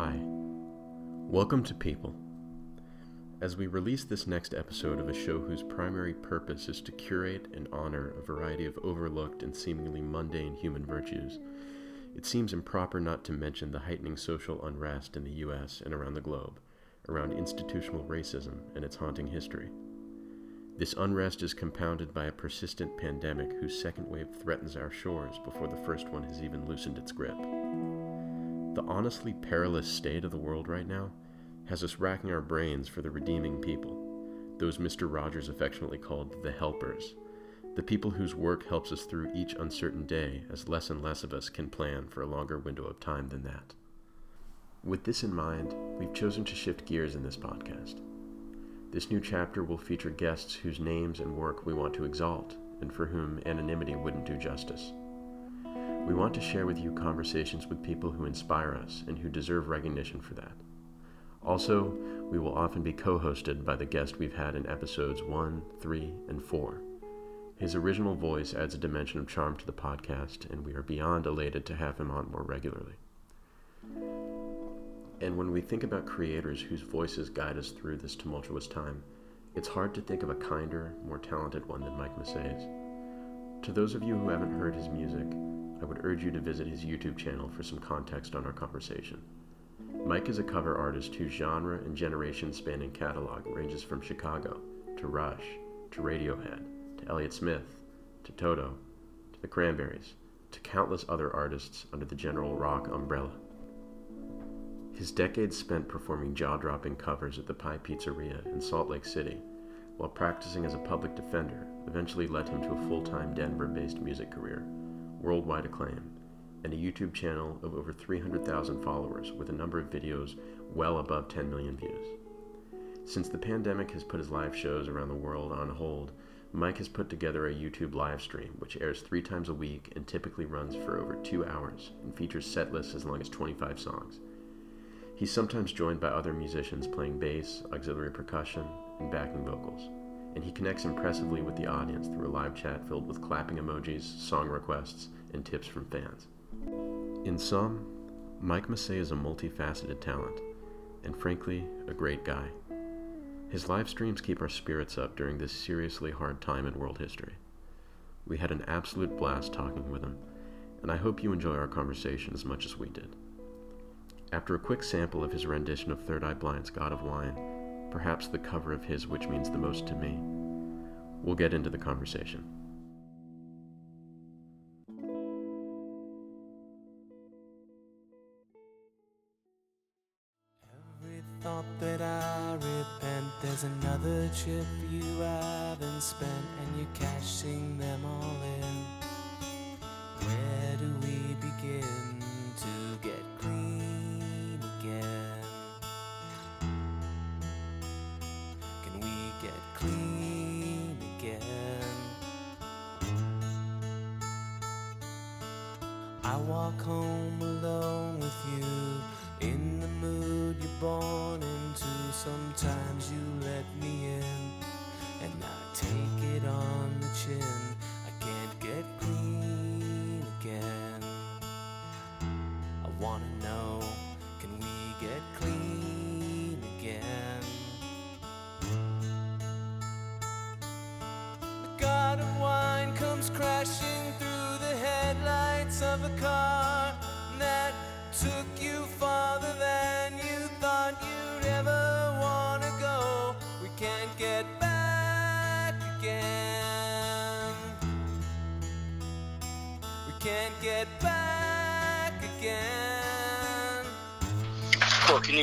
Hi. Welcome to People. As we release this next episode of a show whose primary purpose is to curate and honor a variety of overlooked and seemingly mundane human virtues, it seems improper not to mention the heightening social unrest in the US and around the globe around institutional racism and its haunting history. This unrest is compounded by a persistent pandemic whose second wave threatens our shores before the first one has even loosened its grip. The honestly perilous state of the world right now has us racking our brains for the redeeming people, those Mr. Rogers affectionately called the helpers, the people whose work helps us through each uncertain day as less and less of us can plan for a longer window of time than that. With this in mind, we've chosen to shift gears in this podcast. This new chapter will feature guests whose names and work we want to exalt and for whom anonymity wouldn't do justice. We want to share with you conversations with people who inspire us and who deserve recognition for that. Also, we will often be co hosted by the guest we've had in episodes 1, 3, and 4. His original voice adds a dimension of charm to the podcast, and we are beyond elated to have him on more regularly. And when we think about creators whose voices guide us through this tumultuous time, it's hard to think of a kinder, more talented one than Mike Massé. To those of you who haven't heard his music, I would urge you to visit his YouTube channel for some context on our conversation. Mike is a cover artist whose genre and generation spanning catalog ranges from Chicago to Rush to Radiohead to Elliott Smith to Toto to the Cranberries to countless other artists under the general rock umbrella. His decades spent performing jaw dropping covers at the Pie Pizzeria in Salt Lake City while practicing as a public defender eventually led him to a full time Denver based music career, worldwide acclaim, and a YouTube channel of over 300,000 followers with a number of videos well above 10 million views. Since the pandemic has put his live shows around the world on hold, Mike has put together a YouTube live stream which airs three times a week and typically runs for over two hours and features set lists as long as 25 songs. He's sometimes joined by other musicians playing bass, auxiliary percussion, and backing vocals, and he connects impressively with the audience through a live chat filled with clapping emojis, song requests, and tips from fans. In sum, Mike Massé is a multifaceted talent, and frankly, a great guy. His live streams keep our spirits up during this seriously hard time in world history. We had an absolute blast talking with him, and I hope you enjoy our conversation as much as we did. After a quick sample of his rendition of Third Eye Blind's God of Wine, perhaps the cover of his which means the most to me, we'll get into the conversation. Every thought that I repent, there's another chip you haven't spent, and you're cashing them all in. Where do we begin to get clean walk home alone with you in the mood you're born into. Sometimes you let me in, and I take it on the chin.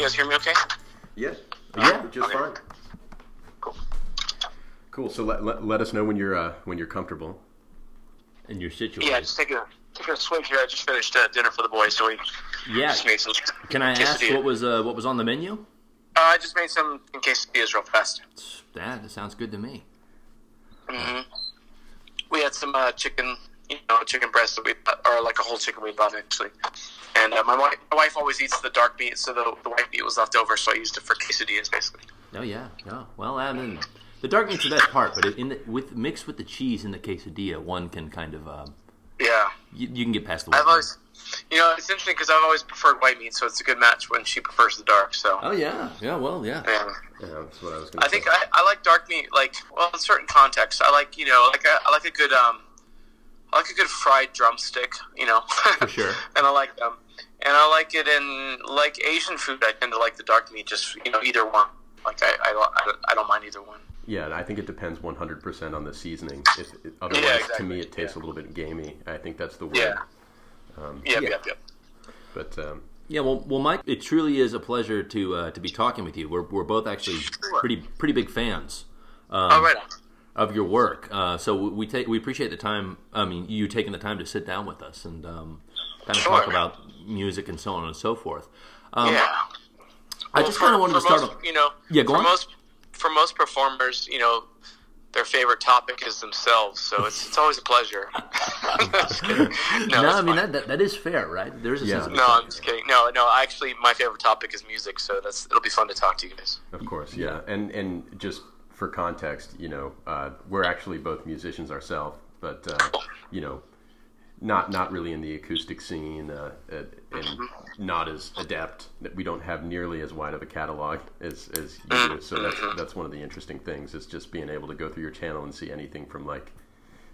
Guys hear me okay? Yes. Yeah, just Okay. fine. Cool. Cool. So let, let, let us know when you're uh, when you're comfortable. and your situation. Yeah, just take a take a swing here. I just finished uh, dinner for the boys, so we Yeah. just made some. Can I ask quesadilla. what was uh, what was on the menu? Uh, I just made some in quesadillas real fast. That, that sounds good to me. hmm We had some uh, chicken, you know, chicken breast that we or like a whole chicken we bought actually. And uh, my, wife, my wife always eats the dark meat, so the, the white meat was left over, so I used it for quesadillas basically. Oh yeah, no. Well, I mean, the dark meat's the best part, but in the, with mixed with the cheese in the quesadilla, one can kind of uh, Yeah. you, you can get past the. White I've white always, you know, it's interesting because I've always preferred white meat, so it's a good match when she prefers the dark. So, Oh yeah, yeah. Well, yeah. yeah. Yeah, that's what I was going to I think I, I like dark meat. Like, well, in certain contexts, I like you know, like a, I like a good um, I like a good fried drumstick. You know, For sure. and I like them, and I like it in like Asian food. I tend to like the dark meat. Just you know, either one. Like I, I, don't- I, don't- mind either one. Yeah, I think it depends 100% on the seasoning. If, it, otherwise, Yeah, to me, it tastes yeah. a little bit gamey. I think that's the word. Yeah. Um, Yep, yeah. yep, yep. But um, Yeah, well, well, Mike, it truly is a pleasure to uh, to be talking with you. We're, we're both actually Sure. pretty pretty big fans um, Oh, right on. Of your work. Uh, so we we take we appreciate the time. I mean, you taking the time to sit down with us and um, kind of Sure. talk about music and so on and so forth. Um, yeah. I Well, just kind of wanted to for start. most, off- You know, Yeah, go for on. most for most performers, you know, their favorite topic is themselves. So it's it's always a pleasure. no, no, I mean that, that that is fair, right? There's a Yeah. sense of No, I'm just kidding. No, no. Actually, my favorite topic is music, so that's it'll be fun to talk to you guys. Of course, yeah, and and just for context, you know, uh, we're actually both musicians ourselves, but uh, you know, not not really in the acoustic scene, uh, and not as adept. That we don't have nearly as wide of a catalog as as you do. So that's that's one of the interesting things is just being able to go through your channel and see anything from like,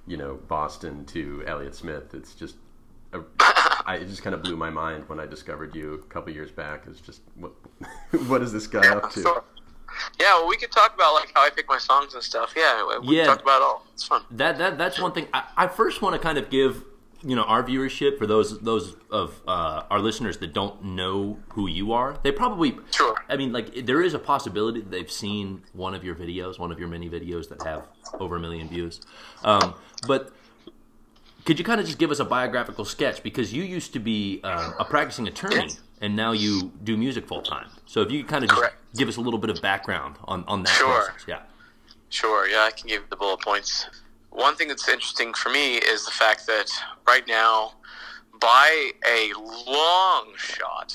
you know, Boston to Elliott Smith. It's just. A, I, it just kind of blew my mind when I discovered you a couple years back. It's just what, what is this guy up to? So- yeah, well, we could talk about like how I pick my songs and stuff. Yeah, we Yeah. can talk about it all. It's fun. that that that's one thing. I, I first want to kind of give you know our viewership for those those of uh, our listeners that don't know who you are. They probably Sure. I mean, like there is a possibility that they've seen one of your videos, one of your many videos that have over a million views. Um, but could you kind of just give us a biographical sketch because you used to be uh, a practicing attorney and now you do music full time. So if you could kind of just Correct. Give us a little bit of background on on that Sure. process, yeah. Sure, yeah, I can give you the bullet points. One thing that's interesting for me is the fact that right now, by a long shot,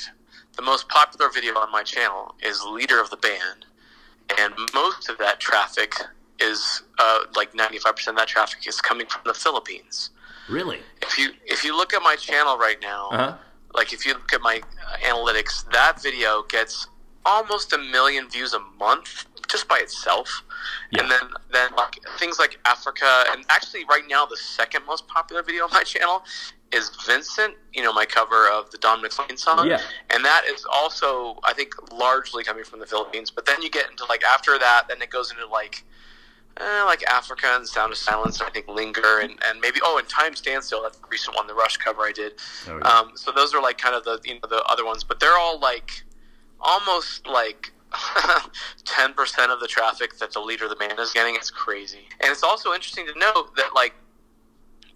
the most popular video on my channel is Leader of the Band. And most of that traffic is, uh, like 95% of that traffic is coming from the Philippines. Really? If you if you look at my channel right now, Uh huh. like if you look at my analytics, that video gets almost a million views a month just by itself. Yeah. And then then like things like Africa and actually right now the second most popular video on my channel is Vincent, you know, my cover of the Don McLean song. Yeah. And that is also I think largely coming from the Philippines. But then you get into like after that then it goes into like uh, like Africa and Sound of Silence, I think Linger, and, and maybe oh, and Time Stand Still. That's the recent one, the Rush cover I did. Oh, yeah. Um, so those are like kind of the you know the other ones, but they're all like almost like ten percent of the traffic that the leader of the band is getting. is crazy, and it's also interesting to note that like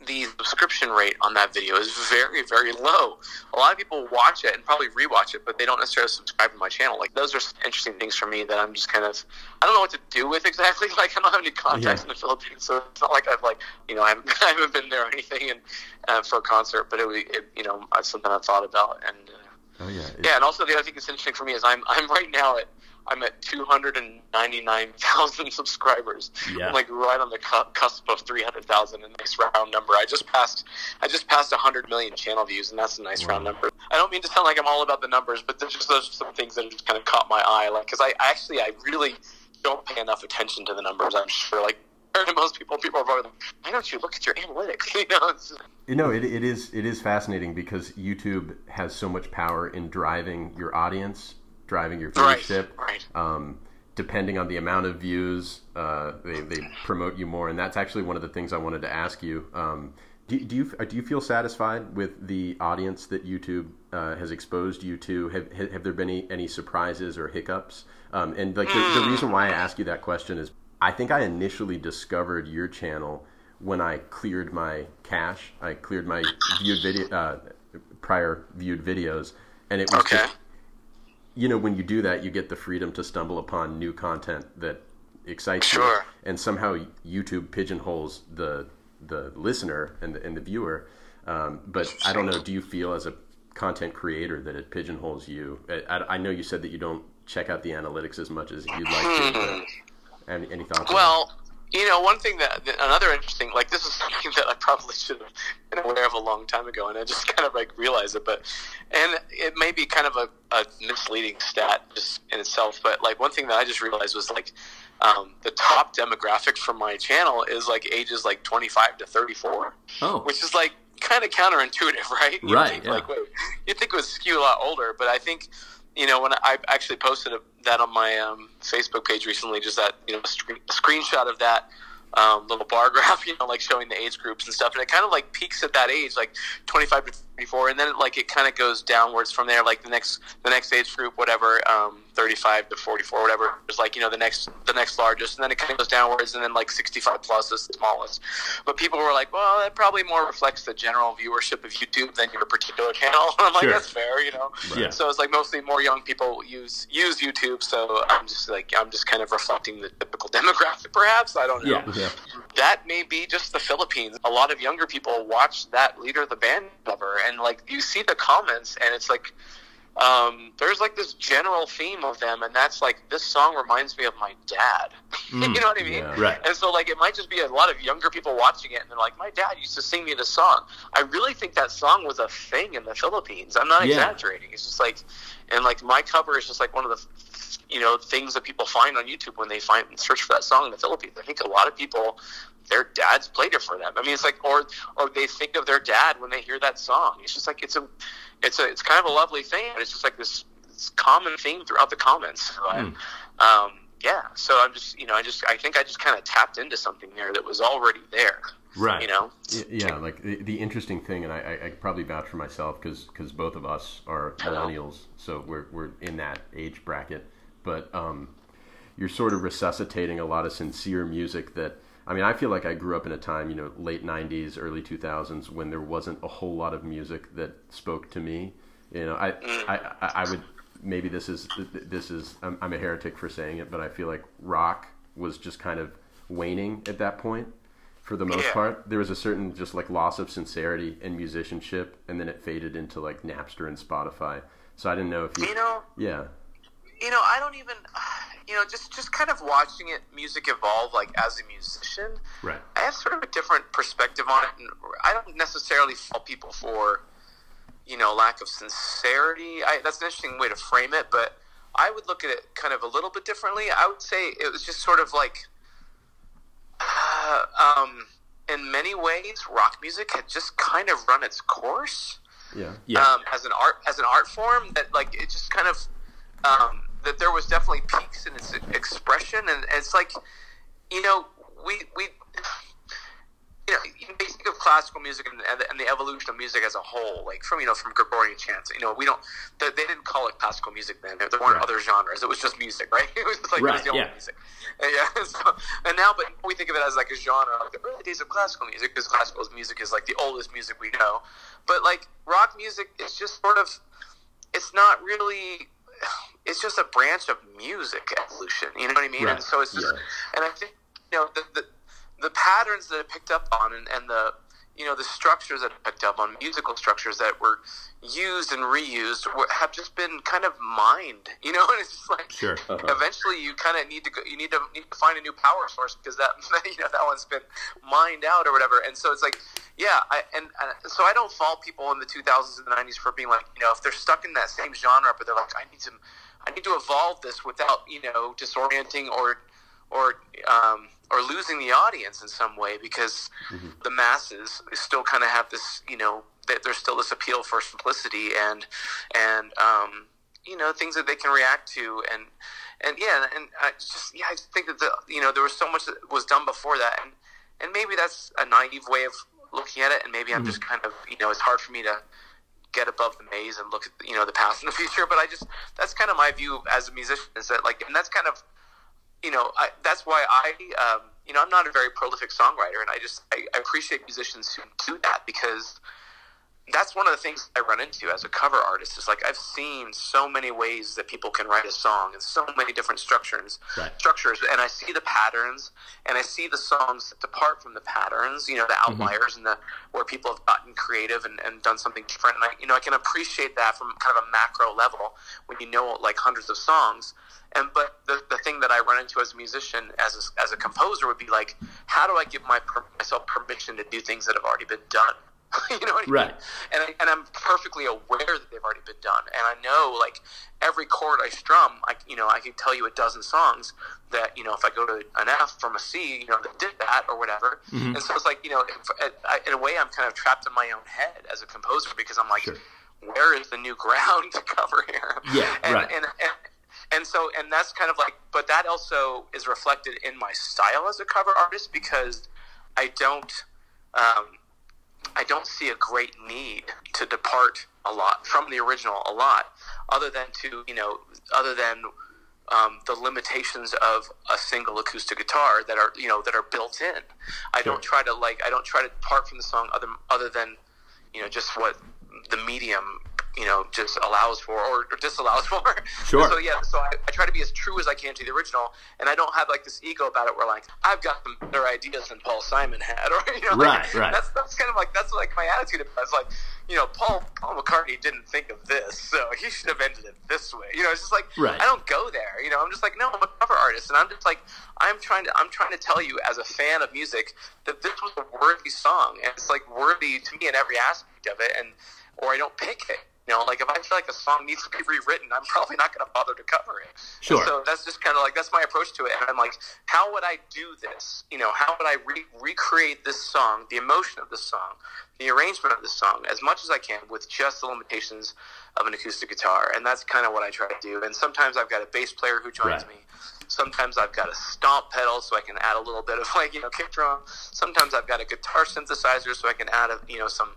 the subscription rate on that video is very very low. A lot of people watch it and probably rewatch it, but they don't necessarily subscribe to my channel. Like those are interesting things for me that I'm just kind of I don't know what to do with exactly. Like I don't have any contacts Yeah. in the Philippines, so it's not like I've like you know I haven't, I haven't been there or anything and uh, for a concert, but it, was- it you know it's something I've thought about and. Uh, Oh yeah, yeah, and also the other thing that's interesting for me is I'm I'm right now at I'm at two hundred and ninety nine thousand subscribers. Yeah. I'm like right on the cusp of three hundred thousand, a nice round number. I just passed I just passed hundred million channel views, and that's a nice round number. I don't mean to sound like I'm all about the numbers, but there's just there's some things that have just kind of caught my eye, like because I actually I really don't pay enough attention to the numbers. I'm sure, like. to most people, people are probably like, "Why don't you look at your analytics?" You know, it's, You know, it, it is it is fascinating because YouTube has so much power in driving your audience, driving your Right, viewership. right. Um, depending on the amount of views, uh, they they promote you more, and that's actually one of the things I wanted to ask you. Um, do, do you do you feel satisfied with the audience that YouTube uh, has exposed you to? Have have have there been any, any surprises or hiccups? Um, and like the, the reason why I ask you that question is, I think I initially discovered your channel when I cleared my cache. I cleared my viewed video, uh, prior viewed videos, and it was Okay. just, you know, when you do that, you get the freedom to stumble upon new content that excites you, and somehow YouTube pigeonholes the the listener and the, and the viewer. Um, but I don't know. Do you feel as a content creator that it pigeonholes you? I, I, I know you said that you don't check out the analytics as much as you'd like to. Any, any thoughts? Well, You know, one thing that, that another interesting, like this is something that I probably should have been aware of a long time ago, and I just kind of like realized it. But and it may be kind of a, a misleading stat just in itself. But like one thing that I just realized was like um, the top demographic for my channel is like ages like 25 to 34, Oh, which is like kind of counterintuitive, right? You'd Right, Think, yeah. Like, wait, you'd think it would skew a lot older, but I think you know when I actually posted that on my um, Facebook page recently, just that you know a, screen, a screenshot of that um, little bar graph, you know, like showing the age groups and stuff, and it kind of like peaks at that age, like 25 to 34, and then like it kind of goes downwards from there, like the next the next age group, whatever, um, 35 to 44, whatever, is like you know the next the next largest, and then it kind of goes downwards, and then like 65 plus is the smallest. But people were like, well, that probably more reflects the general viewership of YouTube than your particular channel. I'm like, Sure. that's fair, you know. Yeah. So it's like mostly more young people use use YouTube. So I'm just like I'm just kind of reflecting the typical demographic, perhaps. I don't know. yeah, yeah. That may be just the Philippines. A lot of younger people watch that leader of the band cover, and like you see the comments, and it's like um, there's like this general theme of them, and that's like this song reminds me of my dad. you know what I mean? yeah. Right. And so, like, it might just be a lot of younger people watching it, and they're like, "My dad used to sing me this song." I really think that song was a thing in the Philippines. I'm not Yeah. exaggerating. It's just like, and like my cover is just like one of the, you know, things that people find on YouTube when they find search for that song in the Philippines. I think a lot of people, their dads played it for them. I mean, it's like, or or they think of their dad when they hear that song. It's just like it's a, it's a, it's kind of a lovely thing. But it's just like this, this common theme throughout the comments. I- um, yeah, so I'm just, you know, I just, I think I just kind of tapped into something there that was already there. Right. You know. Yeah, like the, the interesting thing, and I, I, I probably vouch for myself because both of us are millennials, so we're, we're in that age bracket. But um, you're sort of resuscitating a lot of sincere music that, I mean, I feel like I grew up in a time, you know, late 90s, early 2000s, when there wasn't a whole lot of music that spoke to me. You know, I, mm. I, I, I would, maybe this is, this is, I'm, I'm a heretic for saying it, but I feel like rock was just kind of waning at that point for the most Yeah. part. There was a certain just like loss of sincerity and musicianship, and then it faded into like Napster and Spotify. So I didn't know if you, You know, yeah, you know, I don't even, you know, just just kind of watching it, music evolve. Like as a musician, Right. I have sort of a different perspective on it, and I don't necessarily fault people for, you know, lack of sincerity. I, that's an interesting way to frame it, but I would look at it kind of a little bit differently. I would say it was just sort of like, uh, um, in many ways, rock music had just kind of run its course yeah, Yeah. um, as an art as an art form that like it just kind of um, that there was definitely peaks in its expression and, it's like you know we we you know you may think of classical music and, and, the, and evolution of music as a whole like from you know from Gregorian chants. You know we don't they, they didn't call it classical music then. There, there weren't Right. other genres. It was just music right? It was just like it was the only music. And, yeah so, and now but we think of it as like a genre like the early days of classical music because classical music is like the oldest music we know. But like rock music is just sort of it's not really it's just a branch of music evolution you know what i mean Right. and so it's just Yeah. and i think you know the, the the patterns that it picked up on and, and the you know the structures that I picked up on musical structures that were used and reused were, have just been kind of mined you know and it's just like Sure. Uh-huh. eventually you kind of need to go, you need to need to find a new power source because that you know that one's been mined out or whatever and so it's like yeah I, and, and so I don't fault people in the 2000s and the 90s for being like you know if they're stuck in that same genre but they're like I need to I need to evolve this without you know disorienting or or um, or losing the audience in some way because the masses still kind of have this you know that there's still this appeal for simplicity and and um, you know things that they can react to and and yeah and I just yeah I think that the you know there was so much that was done before that and and maybe that's a naive way of looking at it and maybe I'm just kind of you know it's hard for me to get above the maze and look at you know the past and the future but I just that's kind of my view as a musician is that like and that's kind of you know I, that's why I um, you know I'm not a very prolific songwriter and I just I, I appreciate musicians who do that because that's one of the things I run into as a cover artist is like I've seen so many ways that people can write a song and so many different structures Right. structures and I see the patterns and I see the songs that depart from the patterns you know the Mm-hmm. outliers and the where people have gotten creative and, and done something different and I you know I can appreciate that from kind of a macro level when you know like hundreds of songs and but the, the thing that I run into as a musician as a, as a composer would be like how do I give my myself permission to do things that have already been done you know what I mean? Right. And, I, and I'm perfectly aware that they've already been done, and I know like every chord I strum, I you know I can tell you a dozen songs that you know if I go to an F from a C, you know that did that or whatever, Mm-hmm. and so it's like you know if, I, in a way I'm kind of trapped in my own head as a composer because I'm like, Sure. where is the new ground to cover here? Yeah, and, right. And, and, and so and that's kind of like, but that also is reflected in my style as a cover artist because I don't. Um, I don't see a great need to depart a lot from the original a lot, other than to you know, other than um, the limitations of a single acoustic guitar that are you know that are built in. I don't try to like I don't try to depart from the song other other than you know just what the medium you know just allows for or, or disallows for. Sure. So yeah, so I, I try to be as true as I can to the original, and I don't have like this ego about it where like I've got some better ideas than Paul Simon had, or you know, like, Right, right. That's that's kind of like that's like my attitude. about it. It's like you know, Paul Paul McCartney didn't think of this, so he should have ended it this way. You know, it's just like Right. I don't go there. You know, I'm just like no, I'm a cover artist, and I'm just like I'm trying to I'm trying to tell you as a fan of music that this was a worthy song, and it's like worthy to me in every aspect of it, and or I don't pick it. You know, like if I feel like a song needs to be rewritten, I'm probably not going to bother to cover it. And Sure. so that's just kind of like that's my approach to it, and I'm like, how would I do this? You know, how would I re- recreate this song, the emotion of this song, the arrangement of this song, as much as I can with just the limitations of an acoustic guitar, and that's kind of what I try to do. And sometimes I've got a bass player who joins Right. me. Sometimes I've got a stomp pedal so I can add a little bit of like you know kick drum. Sometimes I've got a guitar synthesizer so I can add a you know some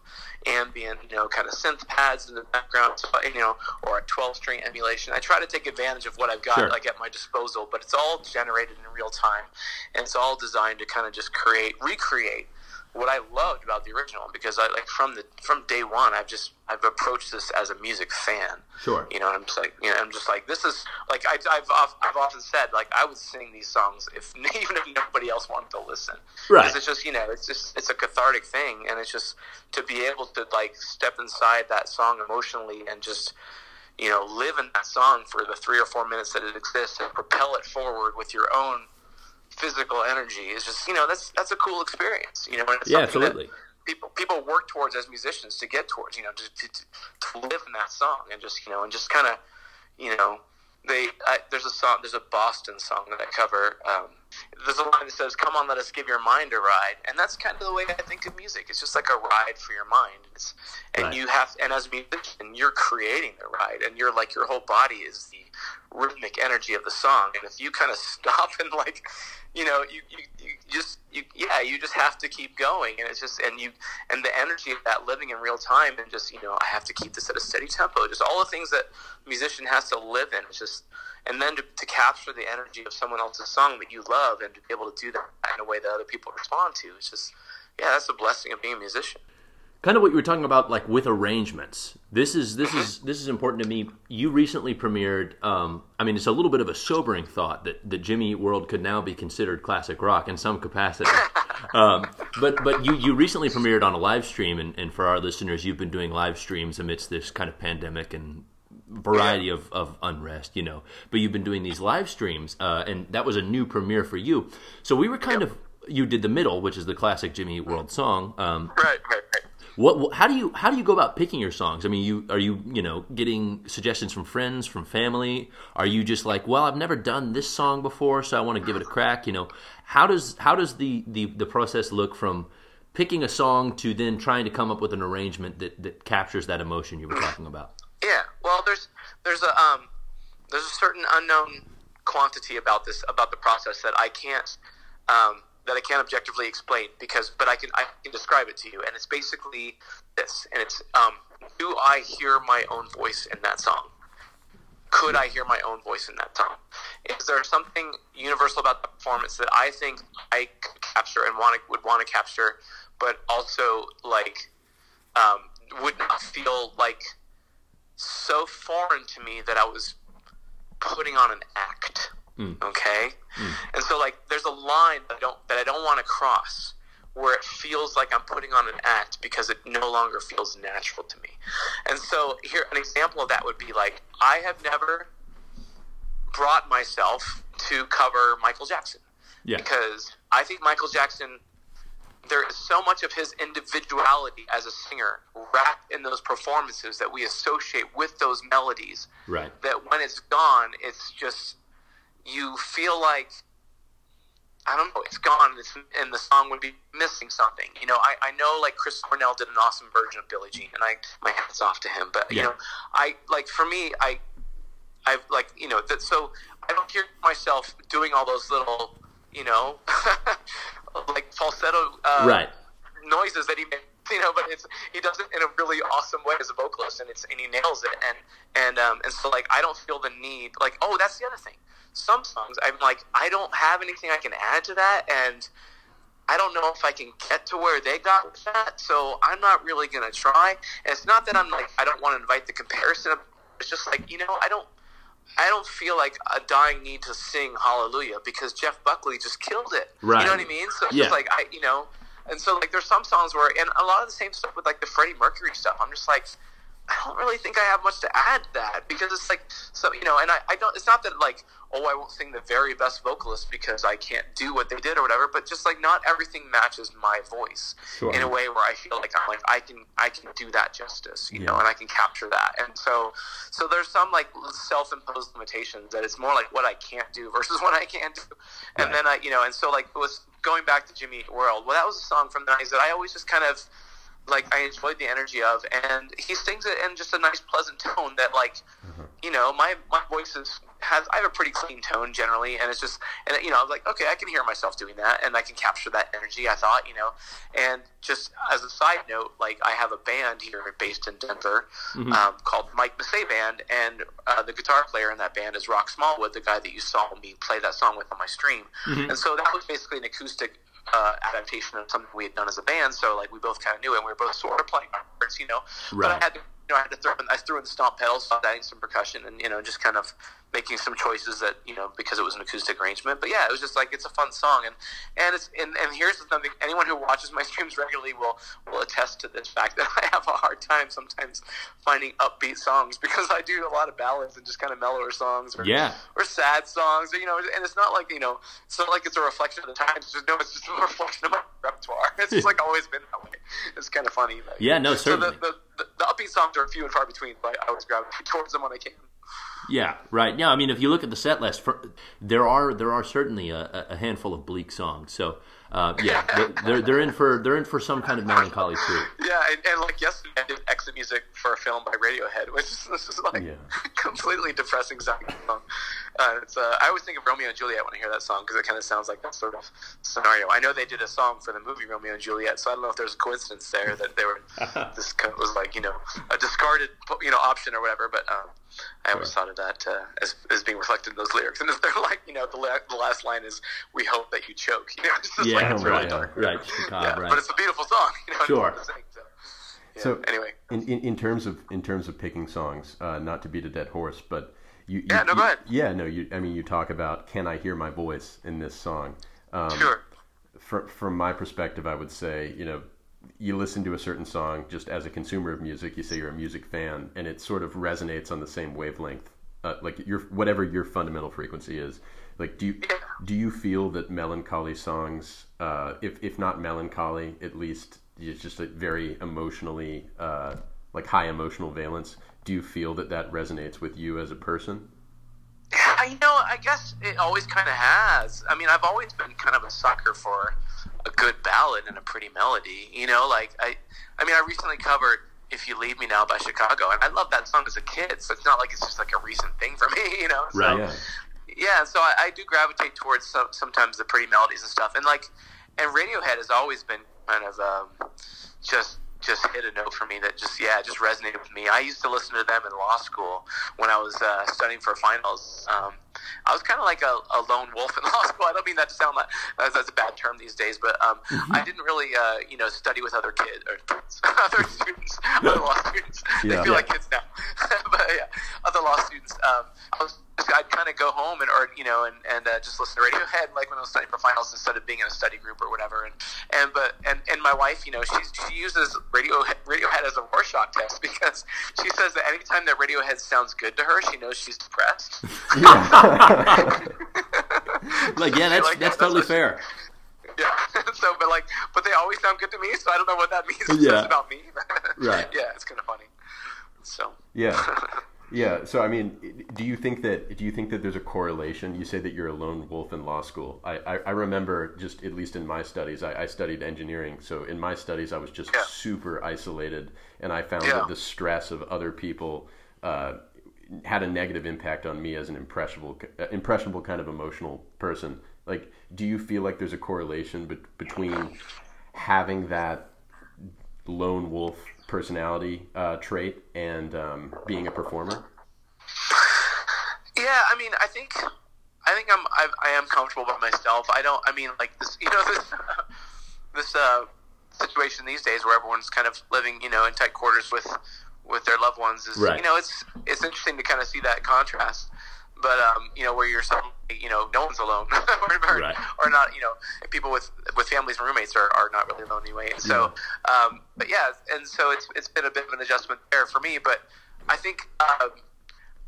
ambient you know kind of synth pads in the background, so, you know, or a 12 string emulation. I try to take advantage of what I've got Sure. like at my disposal, but it's all generated in real time, and it's all designed to kind of just create, recreate what I loved about the original because I like from the from day one I've just I've approached this as a music fan. Sure. You know, I'm just like, you know, I'm just like, this is like I, I've I've often said like I would sing these songs if even if nobody else wanted to listen. Right. 'Cause It's just you know, it's just it's a cathartic thing, and it's just to be able to like step inside that song emotionally and just you know live in that song for the three or four minutes that it exists and propel it forward with your own physical energy is just you know that's that's a cool experience. You know, and it's Yeah, absolutely. people people work towards as musicians to get towards you know to, to, to live in that song and just you know and just kind of you know they I, there's a song there's a Boston song that I cover um, there's a line that says come on let us give your mind a ride and that's kind of the way I think of music it's just like a ride for your mind it's, and Right. you have and as a musician you're creating the ride and you're like your whole body is the rhythmic energy of the song. And if you kind of stop and like you know you, you, you just you yeah you just have to keep going. And it's just and you and the energy of that living in real time and just you know i have to keep this at a steady tempo. Just all the things that a musician has to live in it's just and then to, to capture the energy of someone else's song that you love and to be able to do that in a way that other people respond to it's just yeah that's the blessing of being a musician. Kind of what you were talking about like with arrangements this is this is this is important to me. You recently premiered um, i mean it's a little bit of a sobering thought that, that jimmy Eat world could now be considered classic rock in some capacity. Um, but but you you recently premiered on a live stream and, and for our listeners you've been doing live streams amidst this kind of pandemic and variety of, of unrest you know. But you've been doing these live streams uh, and that was a new premiere for you. So we were kind of you did the middle which is the classic jimmy Eat world song um, right right right what? How do you how do you go about picking your songs? I mean, you are you you know getting suggestions from friends, from family? Are you just like, well, I've never done this song before, so I want to give it a crack? You know, how does how does the the, the process look from picking a song to then trying to come up with an arrangement that, that captures that emotion you were talking about? Yeah, well, there's there's a um, there's a certain unknown quantity about this about the process that I can't um, that I can't objectively explain because, but I can I can describe it to you, and it's basically this, and it's um, do I hear my own voice in that song? Could I hear my own voice in that song? Is there something universal about the performance that I think I could capture and want to, would want to capture, but also like um, would not feel like so foreign to me that I was putting on an act. Mm. Okay, mm. and so like there's a line that I don't that I don't want to cross where it feels like I'm putting on an act because it no longer feels natural to me. And so here an example of that would be like I have never brought myself to cover Michael Jackson Yeah. because I think Michael Jackson, there is so much of his individuality as a singer wrapped in those performances that we associate with those melodies. Right. That when it's gone, it's just you feel like I don't know, it's gone, and, it's, and the song would be missing something. You know, I, I know like Chris Cornell did an awesome version of Billie Jean, and I my hats off to him. But you know, I like for me, I I've like you know that so I don't hear myself doing all those little you know like falsetto uh, Right. noises that he makes. You know, but it's he does it in a really awesome way as a vocalist, and it's and he nails it. And and um and so like I don't feel the need like oh that's the other thing. Some songs I'm like I don't have anything I can add to that, and I don't know if I can get to where they got with that, so I'm not really gonna try. And it's not that I'm like I don't want to invite the comparison. It's just like you know I don't I don't feel like a dying need to sing Hallelujah because Jeff Buckley just killed it. Right. You know what I mean? So it's Yeah. just like I you know, and so like there's some songs where and a lot of the same stuff with like the Freddie Mercury stuff. I'm just like. I don't really think I have much to add to that because it's like so you know, and I, I don't. It's not that like oh I won't sing the very best vocalist because I can't do what they did or whatever, but just like not everything matches my voice Sure. in a way where I feel like I'm like I can I can do that justice, you know, and I can capture that. And so so there's some like self-imposed limitations that it's more like what I can't do versus what I can do. And Right. then I you know, and so like it was going back to Jimmy World. Well, that was a song from the 90s that I always just kind of like I enjoyed the energy of, and he sings it in just a nice, pleasant tone that, like, you know, my my voice is has I have a pretty clean tone generally, and it's just, and you know, I was like, okay, I can hear myself doing that, and I can capture that energy. I thought, you know, and just as a side note, like I have a band here based in Denver um, called Mike Massé Band, and uh, the guitar player in that band is Rock Smallwood, the guy that you saw me play that song with on my stream, and so that was basically an acoustic uh, adaptation of something we had done as a band. So like we both kind of knew it. and We were both sort of playing our parts, you know. Right. But I had to, know, I had to throw in, I threw in the stomp pedals, adding some percussion, and you know, just kind of making some choices that you know because it was an acoustic arrangement. But yeah, it was just like it's a fun song, and and it's and, and here's something anyone who watches my streams regularly will will attest to this fact that I have a hard time sometimes finding upbeat songs because I do a lot of ballads and just kind of mellower songs or Yeah. or sad songs, or, you know, and it's not like you know, it's not like it's a reflection of the times. Just no, it's just a reflection of my repertoire. It's just like always been that way. It's kind of funny. Like, Yeah, no, So certainly. the, the, the, the upbeat songs are few and far between, but I always gravitate towards them when I can. Yeah, right. Yeah, I mean, if you look at the set list, for, there are there are certainly a, a handful of bleak songs. So, uh, yeah, they're, they're in for they're in for some kind of melancholy too. Yeah, and, and like yesterday, I did exit music for a film by Radiohead, which is this is like Yeah. completely depressing song. Uh, it's, uh, I always think of Romeo and Juliet when I hear that song because it kind of sounds like that sort of scenario. I know they did a song for the movie Romeo and Juliet, so I don't know if there's a coincidence there that they were this kind of was like you know a discarded you know option or whatever. But um, I always thought of that uh, as, as being reflected in those lyrics. And if they're like you know the, la- the last line is "We hope that you choke," you know, it's just like Yeah, it's really right, dark. right, yeah, right. but it's a beautiful song. You know, Sure. so. Yeah, So anyway, in, in, in terms of in terms of picking songs, uh, not to beat a dead horse, but you, you Yeah, no, you- go ahead. Yeah, no, you. I mean, you talk about can I hear my voice in this song? Um, sure. fr- from my perspective, I would say, you know, you listen to a certain song just as a consumer of music. You say you're a music fan, and it sort of resonates on the same wavelength, uh, like your whatever your fundamental frequency is. Like, do you Yeah. do you feel that melancholy songs, uh, if if not melancholy, at least it's just a very emotionally, uh, like high emotional valence? Do you feel that that resonates with you as a person? Yeah, you know, I guess it always kind of has. I mean, I've always been kind of a sucker for a good ballad and a pretty melody. You know, like I, I mean, I recently covered "If You Leave Me Now" by Chicago, and I loved that song as a kid. So it's not like it's just like a recent thing for me. You know, so, Right. Yeah. yeah, so I, I do gravitate towards some, sometimes the pretty melodies and stuff, and like, and Radiohead has always been kind of um, just just hit a note for me that just yeah just resonated with me. I used to listen to them in law school when I was uh, studying for finals, um, I was kind of like a, a lone wolf in law school. I don't mean that to sound like that's, that's a bad term these days, but um, Mm-hmm. I didn't really, uh, you know, study with other kids or kids, other students, other law students. Yeah. They feel like kids now, but yeah, other law students. Um, I was, I'd kind of go home and, or you know, and and uh, just listen to Radiohead, like when I was studying for finals, instead of being in a study group or whatever. And and but and, and my wife, you know, she she uses Radiohead, Radiohead as a Rorschach test because she says that anytime that Radiohead sounds good to her, she knows she's depressed. Like, yeah, that's Like, that's totally that's- fair. Yeah. so, but like, but they always sound good to me, so I don't know what that means. Yeah. about me. Right. Yeah, it's kind of funny. So. Yeah. Yeah. So I mean, do you think that do you think that there's a correlation? You say that you're a lone wolf in law school. I I, I remember just at least in my studies, I, I studied engineering. So in my studies, I was just Yeah. super isolated, and I found Yeah. that the stress of other people. Uh, had a negative impact on me as an impressionable, uh, impressionable kind of emotional person. Like, do you feel like there's a correlation be- between having that lone wolf personality uh, trait and um, being a performer? Yeah, I mean, I think, I think I'm, I, I am comfortable by myself. I don't, I mean, like this, you know, this, this uh, situation these days where everyone's kind of living, you know, in tight quarters with, with their loved ones is, Right. you know, it's, it's interesting to kind of see that contrast. But um, you know, where you're suddenly, you know, no one's alone, or, or, Right. or not, you know, people with with families and roommates are, are not really alone anyway. And so, um, but yeah, and so it's it's been a bit of an adjustment there for me. But I think um,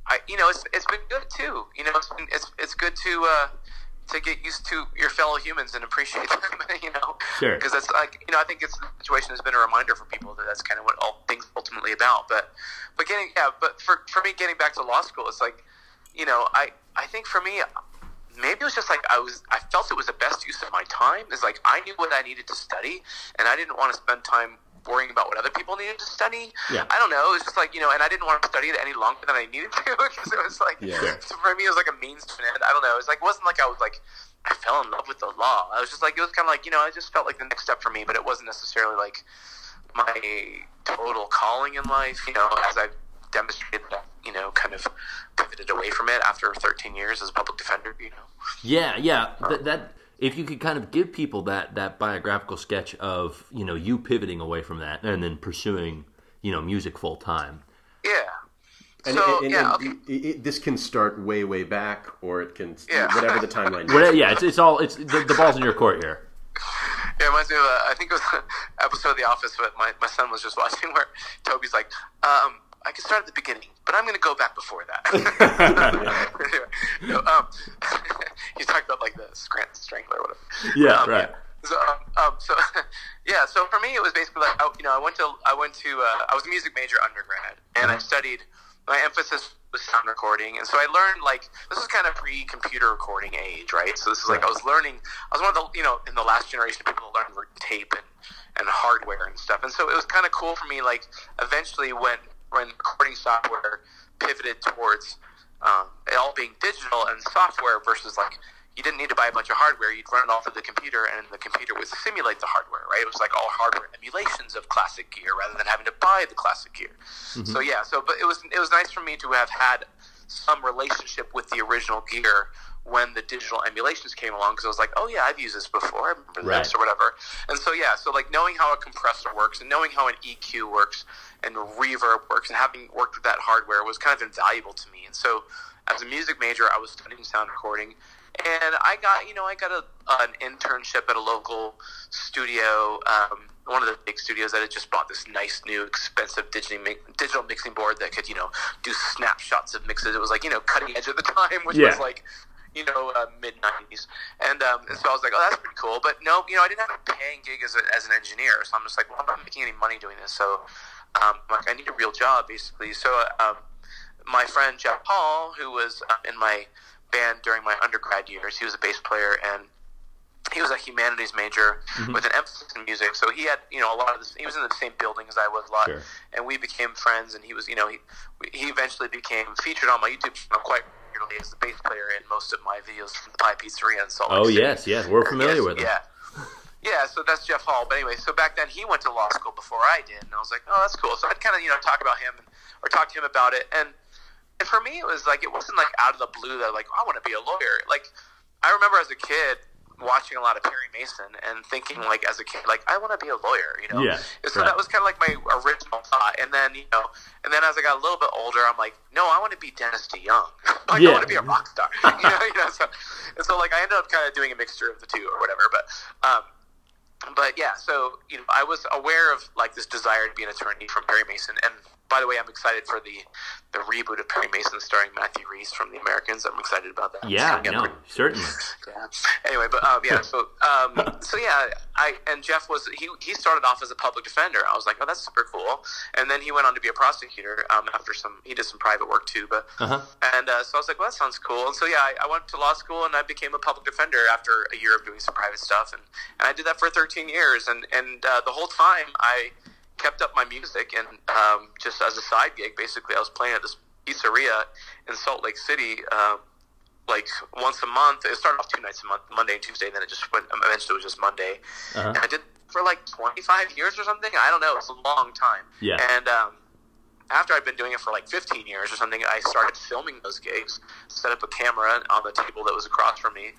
I, you know, it's it's been good too. You know, it's been, it's it's good to uh, to get used to your fellow humans and appreciate them. You know, Sure. because that's like you know, I think it's the situation has been a reminder for people that that's kind of what all things ultimately about. But but getting yeah, but for for me, getting back to law school, it's like you know, I I think for me. Maybe it was just like I was. I felt it was the best use of my time. Is like I knew what I needed to study, and I didn't want to spend time worrying about what other people needed to study. Yeah. I don't know. It was just like you know, and I didn't want to study it any longer than I needed to because it was like Yeah. for me it was like a means to an end. I don't know. It was like it wasn't like I was like I fell in love with the law. I was just like it was kind of like you know I just felt like the next step for me, but it wasn't necessarily like my total calling in life. You know, as I've demonstrated that you know kind of pivoted away from it after 13 years as a public defender. You know. Yeah, yeah. That, that if you could kind of give people that that biographical sketch of you know you pivoting away from that and then pursuing you know music full time. Yeah. And, so and- and- yeah, and okay. it- it- this can start way, way back, or it can Yeah. whatever the timeline. Well, is. yeah, it's, it's all it's the, the ball's in your court here. Yeah, it reminds me of uh, I think it was an episode of The Office, but my, my son was just watching where Toby's like, um, I can start at the beginning, but I'm going to go back before that. no, um, he's talking about like the Scranton Strangler or whatever. Yeah, Um, right. So, um, um, so yeah, so for me it was basically like I, you know I went to I went to uh, I was a music major undergrad and I studied my emphasis was sound recording and so I learned like this is kind of pre-computer recording age right so this is like I was learning I was one of the you know in the last generation of people that learned tape and and hardware and stuff and so it was kind of cool for me like eventually when when recording software pivoted towards um, it all being digital and software versus like you didn't need to buy a bunch of hardware. You'd run it off of the computer, and the computer would simulate the hardware. Right? It was like all hardware emulations of classic gear, rather than having to buy the classic gear. So yeah, so but it was it was nice for me to have had some relationship with the original gear when the digital emulations came along because I was like, oh yeah, I've used this before, I remember Right. this or whatever. And so yeah, so like knowing how a compressor works and knowing how an EQ works and reverb works and having worked with that hardware was kind of invaluable to me. And so as a music major, I was studying sound recording, and I got you know I got a, an internship at a local studio. Um, one of the big studios that had just bought this nice new expensive digital digital mixing board that could you know do snapshots of mixes. It was like you know cutting edge at the time, which Yeah. was like you know uh, mid '90s. And um, and so I was like, oh, that's pretty cool. But no, you know, I didn't have a paying gig as, a, as an engineer, so I'm just like, well, I'm not making any money doing this, so um, like I need a real job basically. So um, my friend Jeff Hall, who was uh, in my band during my undergrad years, he was a bass player and he was a humanities major with an emphasis in music. So he had, you know, a lot of this. He was in the same building as I was a lot, Sure. and we became friends. And he was, you know, he he eventually became featured on my YouTube channel quite regularly as the bass player in most of my videos from the Pie Pizzeria in Salt Lake Oh City. yes, yes, we're familiar Yes, with him. Yeah. Yeah, so that's Jeff Hall. But anyway, so back then he went to law school before I did, and I was like, oh, that's cool. So I'd kind of you know talk about him and, or talk to him about it, and and for me, it was like it wasn't like out of the blue that like oh, I want to be a lawyer. Like I remember as a kid watching a lot of Perry Mason and thinking like as a kid like I want to be a lawyer, you know. Yeah, so right. that was kind of like my original thought. And then you know, and then as I got a little bit older, I'm like, no, I want to be Dennis DeYoung. like Yeah. I want to be a rock star. you know, you know. So, and so like I ended up kind of doing a mixture of the two or whatever. But um, but yeah, so you know, I was aware of like this desire to be an attorney from Perry Mason, and by the way, I'm excited for the the reboot of Perry Mason starring Matthew Rhys from The Americans. I'm excited about that. Yeah, no, pretty- certainly. yeah. Anyway, but um, yeah, so um, so yeah, I and Jeff was he he started off as a public defender. I was like, oh, that's super cool. And then he went on to be a prosecutor um, after some he did some private work too. But Uh-huh. and uh, so I was like, well, that sounds cool. And so yeah, I, I went to law school and I became a public defender after a year of doing some private stuff, and, and I did that for 13 years. And and uh, the whole time I kept up my music and um, just as a side gig, basically, I was playing at this pizzeria in Salt Lake City. Um, like once a month. It started off two nights a month, Monday and Tuesday. Then it just went. Eventually, it was just Monday. Uh-huh. And I did for like 25 years or something. I don't know. It's a long time. Yeah. And um, after I'd been doing it for like 15 years or something, I started filming those gigs. Set up a camera on the table that was across from me,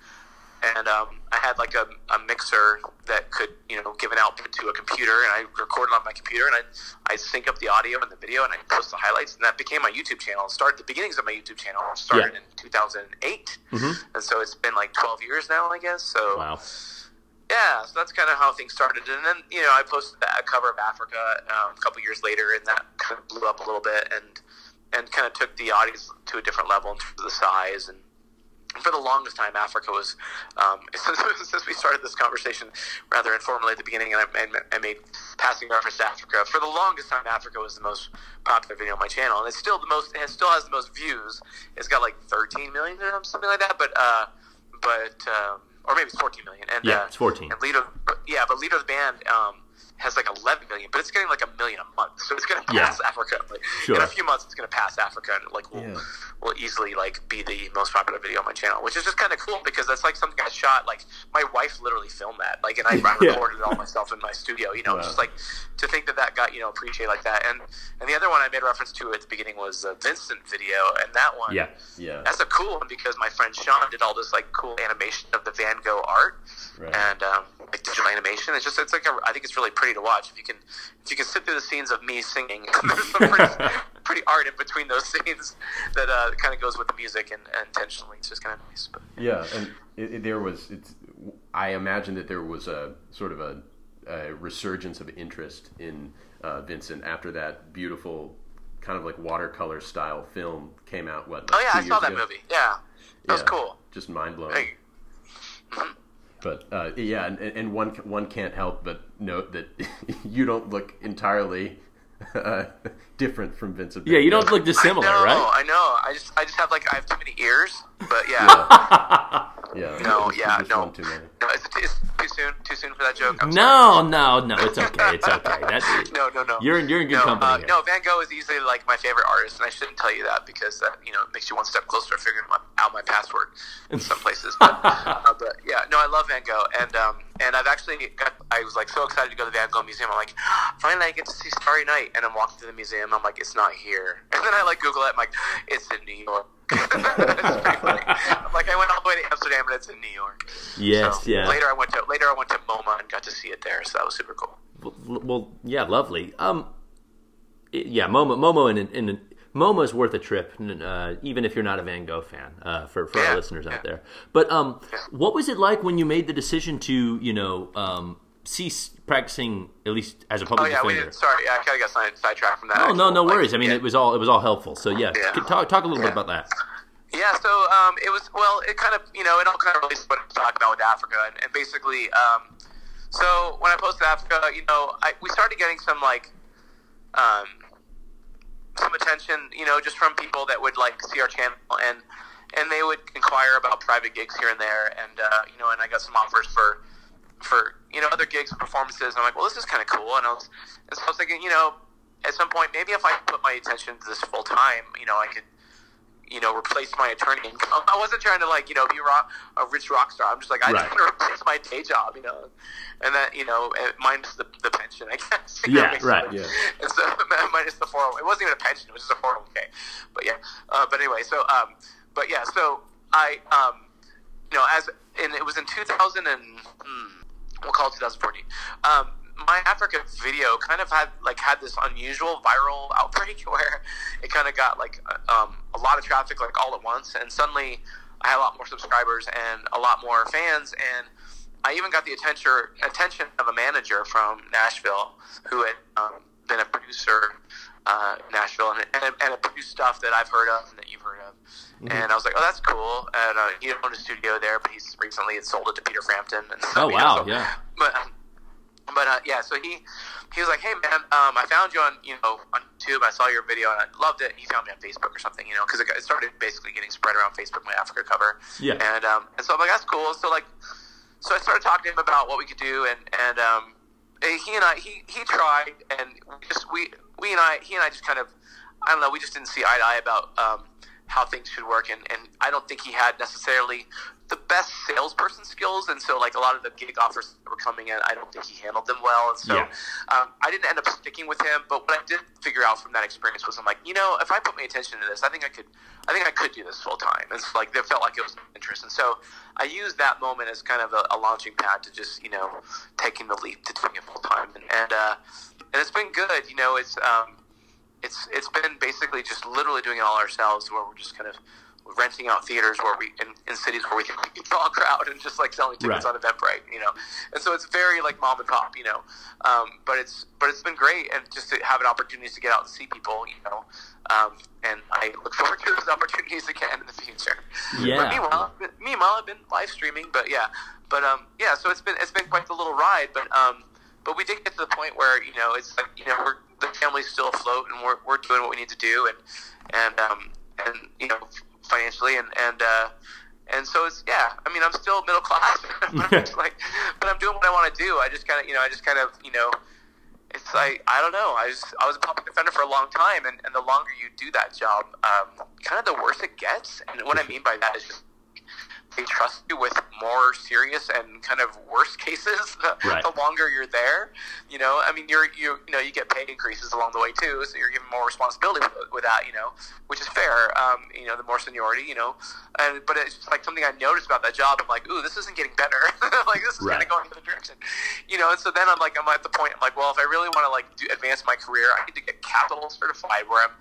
and um, I had like a, a mixer that could you know give an output to a computer, and I recorded on my computer, and I I sync up the audio and the video, and I post the highlights, and that became my YouTube channel. Started the beginnings of my YouTube channel started Yeah. in 2008, Mhm. and so it's been like 12 years now, I guess. So Wow. yeah, so that's kind of how things started. And then, you know, I posted a cover of Africa um, a couple years later, and that kind of blew up a little bit and and kind of took the audience to a different level in terms of the size. And for the longest time, Africa was, um, since, since we started this conversation rather informally at the beginning, and I, and I made passing reference to Africa, for the longest time, Africa was the most popular video on my channel. And it's still the most, it still has the most views. It's got like 13 million or something like that, but, uh, but, um, or maybe it's 14 million. And, Yeah, uh, it's 14. And leader, yeah, but leader of the band um, has like 11 million, but it's getting like a million a month, so it's going to Yeah. pass Africa. Like, Sure. In a few months, it's going to pass Africa, and like will Yeah. will easily like be the most popular video on my channel, which is just kind of cool because that's like something I shot. Like my wife literally filmed that, like, and I, I Yeah. recorded it all myself in my studio. You know, Wow. just like to think that that got you know appreciated like that. And and the other one I made reference to at the beginning was the Vincent video, and that one, Yeah. Yeah. that's a cool one because my friend Sean did all this like cool animation of the Van Gogh art Right. and um, like digital animation. It's just it's like a, I think it's really pretty to watch if you can if you can sit through the scenes of me singing. There's some pretty, pretty art in between those scenes that uh, kind of goes with the music and, and intentionally. It's just kind of nice. But Yeah, and it, it, there was. It's. I imagine that there was a sort of a, a resurgence of interest in uh, Vincent after that beautiful, kind of like watercolor style film came out. What? oh yeah, I saw that ago? movie. Yeah, that was cool. Just mind blowing. Hey, But uh, yeah, and, and one one can't help but note that you don't look entirely uh, different from Vincent. Yeah, you don't look dissimilar, I know, right? I know. I just I just have like I have too many ears. But yeah, Yeah. No, yeah, no. too many. no, it's, it's too soon. Too soon for that joke. I'm No, no, no. It's okay. It's okay. That's No, no, no. You're in you're in good no, company. uh, here. no, Van Gogh is easily like my favorite artist, and I shouldn't tell you that because that you know makes you one step closer to figuring out my password in some places. But, uh, but yeah, no, I love Van Gogh, and um, and I've actually got. I was like so excited to go to the Van Gogh Museum. I'm like, finally I get to see Starry Night, and I'm walking through the museum. I'm like, it's not here, and then I like Google it. I'm like, it's in New York. It's pretty funny. I'm like, I went all the way to Amsterdam, and it's in New York. Yes, So, yeah. Later, I went to later I went to MoMA and got to see it there, so that was super cool. Well, well, yeah, lovely. Um, yeah, MoMA, MoMA, and, and MoMA is worth a trip, uh, even if you're not a Van Gogh fan. Uh, for for Yeah, our listeners out there. But um, what was it like when you made the decision to, you know, um, cease practicing at least as a Oh public yeah, defender? did. Sorry, yeah, I kind of got side, sidetracked from that. Oh no, no Like, worries. I mean, yeah. it was all it was all helpful. So yeah, Yeah. Talk talk a little bit about that. Yeah, so um, it was well. It kind of you know it all kind of relates to what I'm talking about with Africa, and, and basically, um, so when I posted Africa, you know, I, we started getting some like um, some attention, you know, just from people that would like see our channel and and they would inquire about private gigs here and there, and uh, you know, and I got some offers for for you know other gigs and performances. And I'm like, well, this is kind of cool, and I was and so I was thinking, you know, at some point, maybe if I put my attention to this full time, you know, I could you know, replace my attorney income. I wasn't trying to like, you know, be rock, a rich rock star. I'm just like, I Right. just want to replace my day job, you know, and that, you know, minus the, the pension, I guess. know, Yeah, right. Yeah. And so minus the 401. It wasn't even a pension. It was just a 401k. But yeah. Uh, but anyway, so, um, but yeah, so I, um, you know, as, and it was in 2000 and, hmm, we'll call it 2014. Um, my Africa video kind of had like had this unusual viral outbreak where it kind of got like um, a lot of traffic like all at once, and suddenly I had a lot more subscribers and a lot more fans, and I even got the attention attention of a manager from Nashville who had um, been a producer uh, Nashville and, and, and had produced stuff that I've heard of and that you've heard of. And I was like, oh, that's cool. And uh, he owned a studio there, but he's recently had sold it to Peter Frampton. And Oh, you know, wow, so- yeah. But um, but uh, yeah, so he he was like, "Hey man, um, I found you on you know on YouTube. I saw your video and I loved it. He found me on Facebook or something, you know, because it, it started basically getting spread around Facebook, my Africa cover. Yeah. And um, and so I'm like, that's cool. So like, so I started talking to him about what we could do, and and um, he and I he he tried, and we just we we and I he and I just kind of I don't know, we just didn't see eye to eye about um, how things should work, and and I don't think he had necessarily the best salesperson skills, and so like a lot of the gig offers that were coming in, I don't think he handled them well, and so Yeah. um, I didn't end up sticking with him. But what I did figure out from that experience was, I'm like, you know, if I put my attention to this, I think I could, I think I could do this full time. It's like it felt like it was an interest, and so I used that moment as kind of a, a launching pad to just, you know, taking the leap to doing it full time, and and, uh, and it's been good. You know, it's um, it's it's been basically just literally doing it all ourselves, where we're just kind of renting out theaters where we in, in cities where we can, we can draw a crowd and just like selling tickets Right. on Eventbrite, you know. And so it's very like mom and pop, you know. Um, but it's but it's been great, and just to have an opportunity to get out and see people, you know. Um, and I look forward to those opportunities again in the future. Yeah. But meanwhile, meanwhile, I've been live streaming, but yeah, but um, yeah. So it's been it's been quite the little ride, but um, but we did get to the point where you know it's like you know we're the family's still afloat and we're, we're doing what we need to do and and um and you know financially and and uh and so it's yeah I mean I'm still middle class but I'm like but I'm doing what I want to do. I just kind of you know I just kind of you know it's like I don't know. I was I was a public defender for a long time and, and the longer you do that job um, kind of the worse it gets. And what I mean by that is just they trust you with more serious and kind of worse cases the, Right. the longer you're there. You know, I mean, you're you you know you get pay increases along the way too, so you're given more responsibility with, with that. You know, which is fair. Um, you know, the more seniority, you know, and but it's just like something I noticed about that job. I'm like, ooh, this isn't getting better. like this is kind of going in the direction. You know, and so then I'm like, I'm at the point. I'm like, well, if I really want to like do, advance my career, I need to get capital certified, where I'm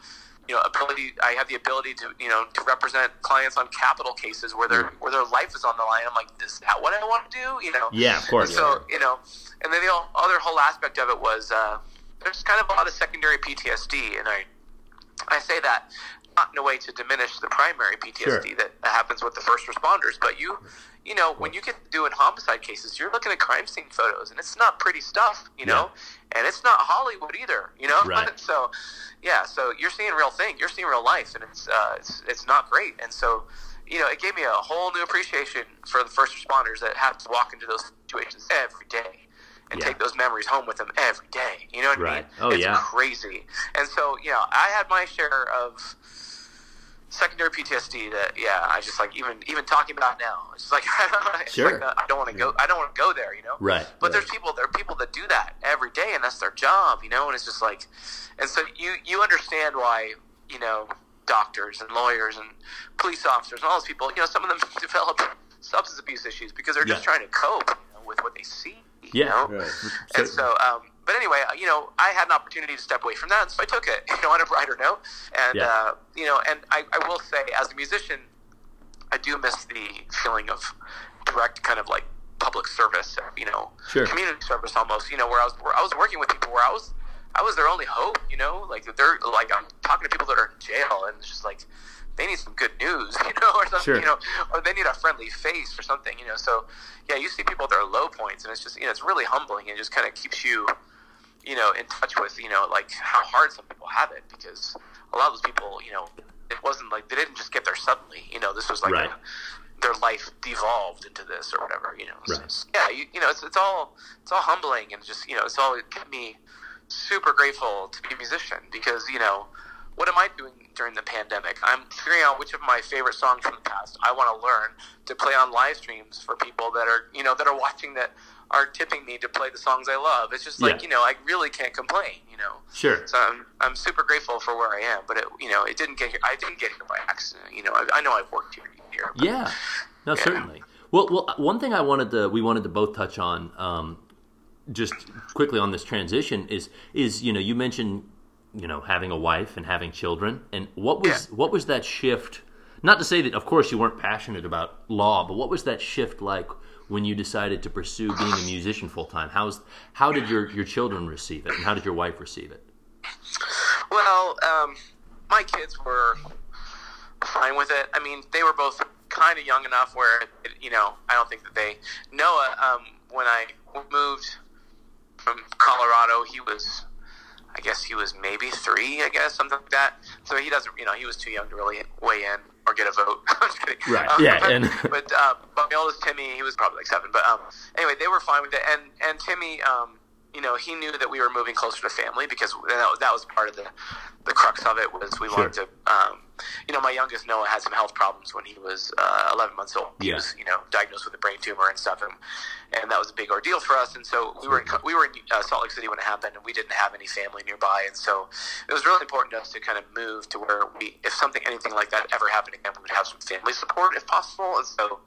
you know ability I have the ability to you know to represent clients on capital cases where their where their life is on the line. I'm like, is that what I want to do? You know? Yeah, of course. And so you know, and then the other whole aspect of it was uh, there's kind of a lot of secondary PTSD, and I I say that not in a way to diminish the primary PTSD Sure. that happens with the first responders, but you you know when you get doing homicide cases, you're looking at crime scene photos, and it's not pretty stuff, you know, and it's not Hollywood either, you know. Right. so yeah, so you're seeing real thing, you're seeing real life, and it's uh, it's it's not great, and so you know it gave me a whole new appreciation for the first responders that have to walk into those situations every day. And Yeah. take those memories home with them every day. You know what I mean? Oh, it's yeah. crazy. And so, you know, I had my share of secondary PTSD that, yeah, I just like even even talking about now. It's just like, it's Sure. like I don't want to go. I don't want to go there. You know. Right. But there's people. There are people that do that every day, and that's their job. You know, and it's just like, and so you you understand why you know doctors and lawyers and police officers and all those people. You know, some of them develop substance abuse issues because they're just Yeah. trying to cope you know, with what they see. You Yeah. know? Right. And so, um, anyway, uh, you know, I had an opportunity to step away from that, so I took it, you know, on a brighter note. And, Yeah. uh, you know, and I, I will say, as a musician, I do miss the feeling of direct kind of like public service, you know, Sure. community service almost, you know, where I was, where I was working with people where I was, I was their only hope, you know, like they're like, I'm talking to people that are in jail and it's just like, they need some good news, you know, or something, Sure. you know, or they need a friendly face or something, you know. So, yeah, you see people at their low points, and it's just, you know, it's really humbling and it just kind of keeps you, you know, in touch with, you know, like how hard some people have it because a lot of those people, you know, it wasn't like they didn't just get there suddenly, you know, this was like Right. a, their life devolved into this or whatever, you know. So Right. yeah, you, you know, it's, it's all it's all humbling and just you know, it's all it kept me super grateful to be a musician because you know what am I doing during the pandemic? I'm figuring out which of my favorite songs from the past I want to learn to play on live streams for people that are, you know, that are watching that are tipping me to play the songs I love. It's just like, Yeah. you know, I really can't complain, you know. Sure. So I'm, I'm super grateful for where I am, but it, you know, it didn't get here. I didn't get here by accident. You know, I, I know I've worked here. here but- Yeah, no, certainly. Well, well, one thing I wanted to we wanted to both touch on, um, just quickly on this transition is is you know you mentioned you know having a wife and having children, and what was what was that shift? Not to say that, of course, you weren't passionate about law, but what was that shift like when you decided to pursue being a musician full time? How's how did your your children receive it, and how did your wife receive it? Well, um, my kids were fine with it. I mean, they were both kind of young enough where, it, you know, I don't think that they. Noah, um, when I moved from Colorado, he was, I guess he was maybe three, I guess, something like that. So he doesn't, you know, he was too young to really weigh in or get a vote. I'm just kidding. Right, Um, yeah, but, and- but, uh, but my oldest Timmy, he was probably like seven. But um, anyway, they were fine with it. And and Timmy, um, you know, he knew that we were moving closer to family because that, was- that was part of the the crux of it was we wanted to. Um, you know, my youngest Noah had some health problems when he was uh, 11 months old. He Yeah. was, you know, diagnosed with a brain tumor and stuff, and, and that was a big ordeal for us. And so we were in, we were in uh, Salt Lake City when it happened, and we didn't have any family nearby, and so it was really important to us to kind of move to where we, if something anything like that ever happened again, we would have some family support if possible. And so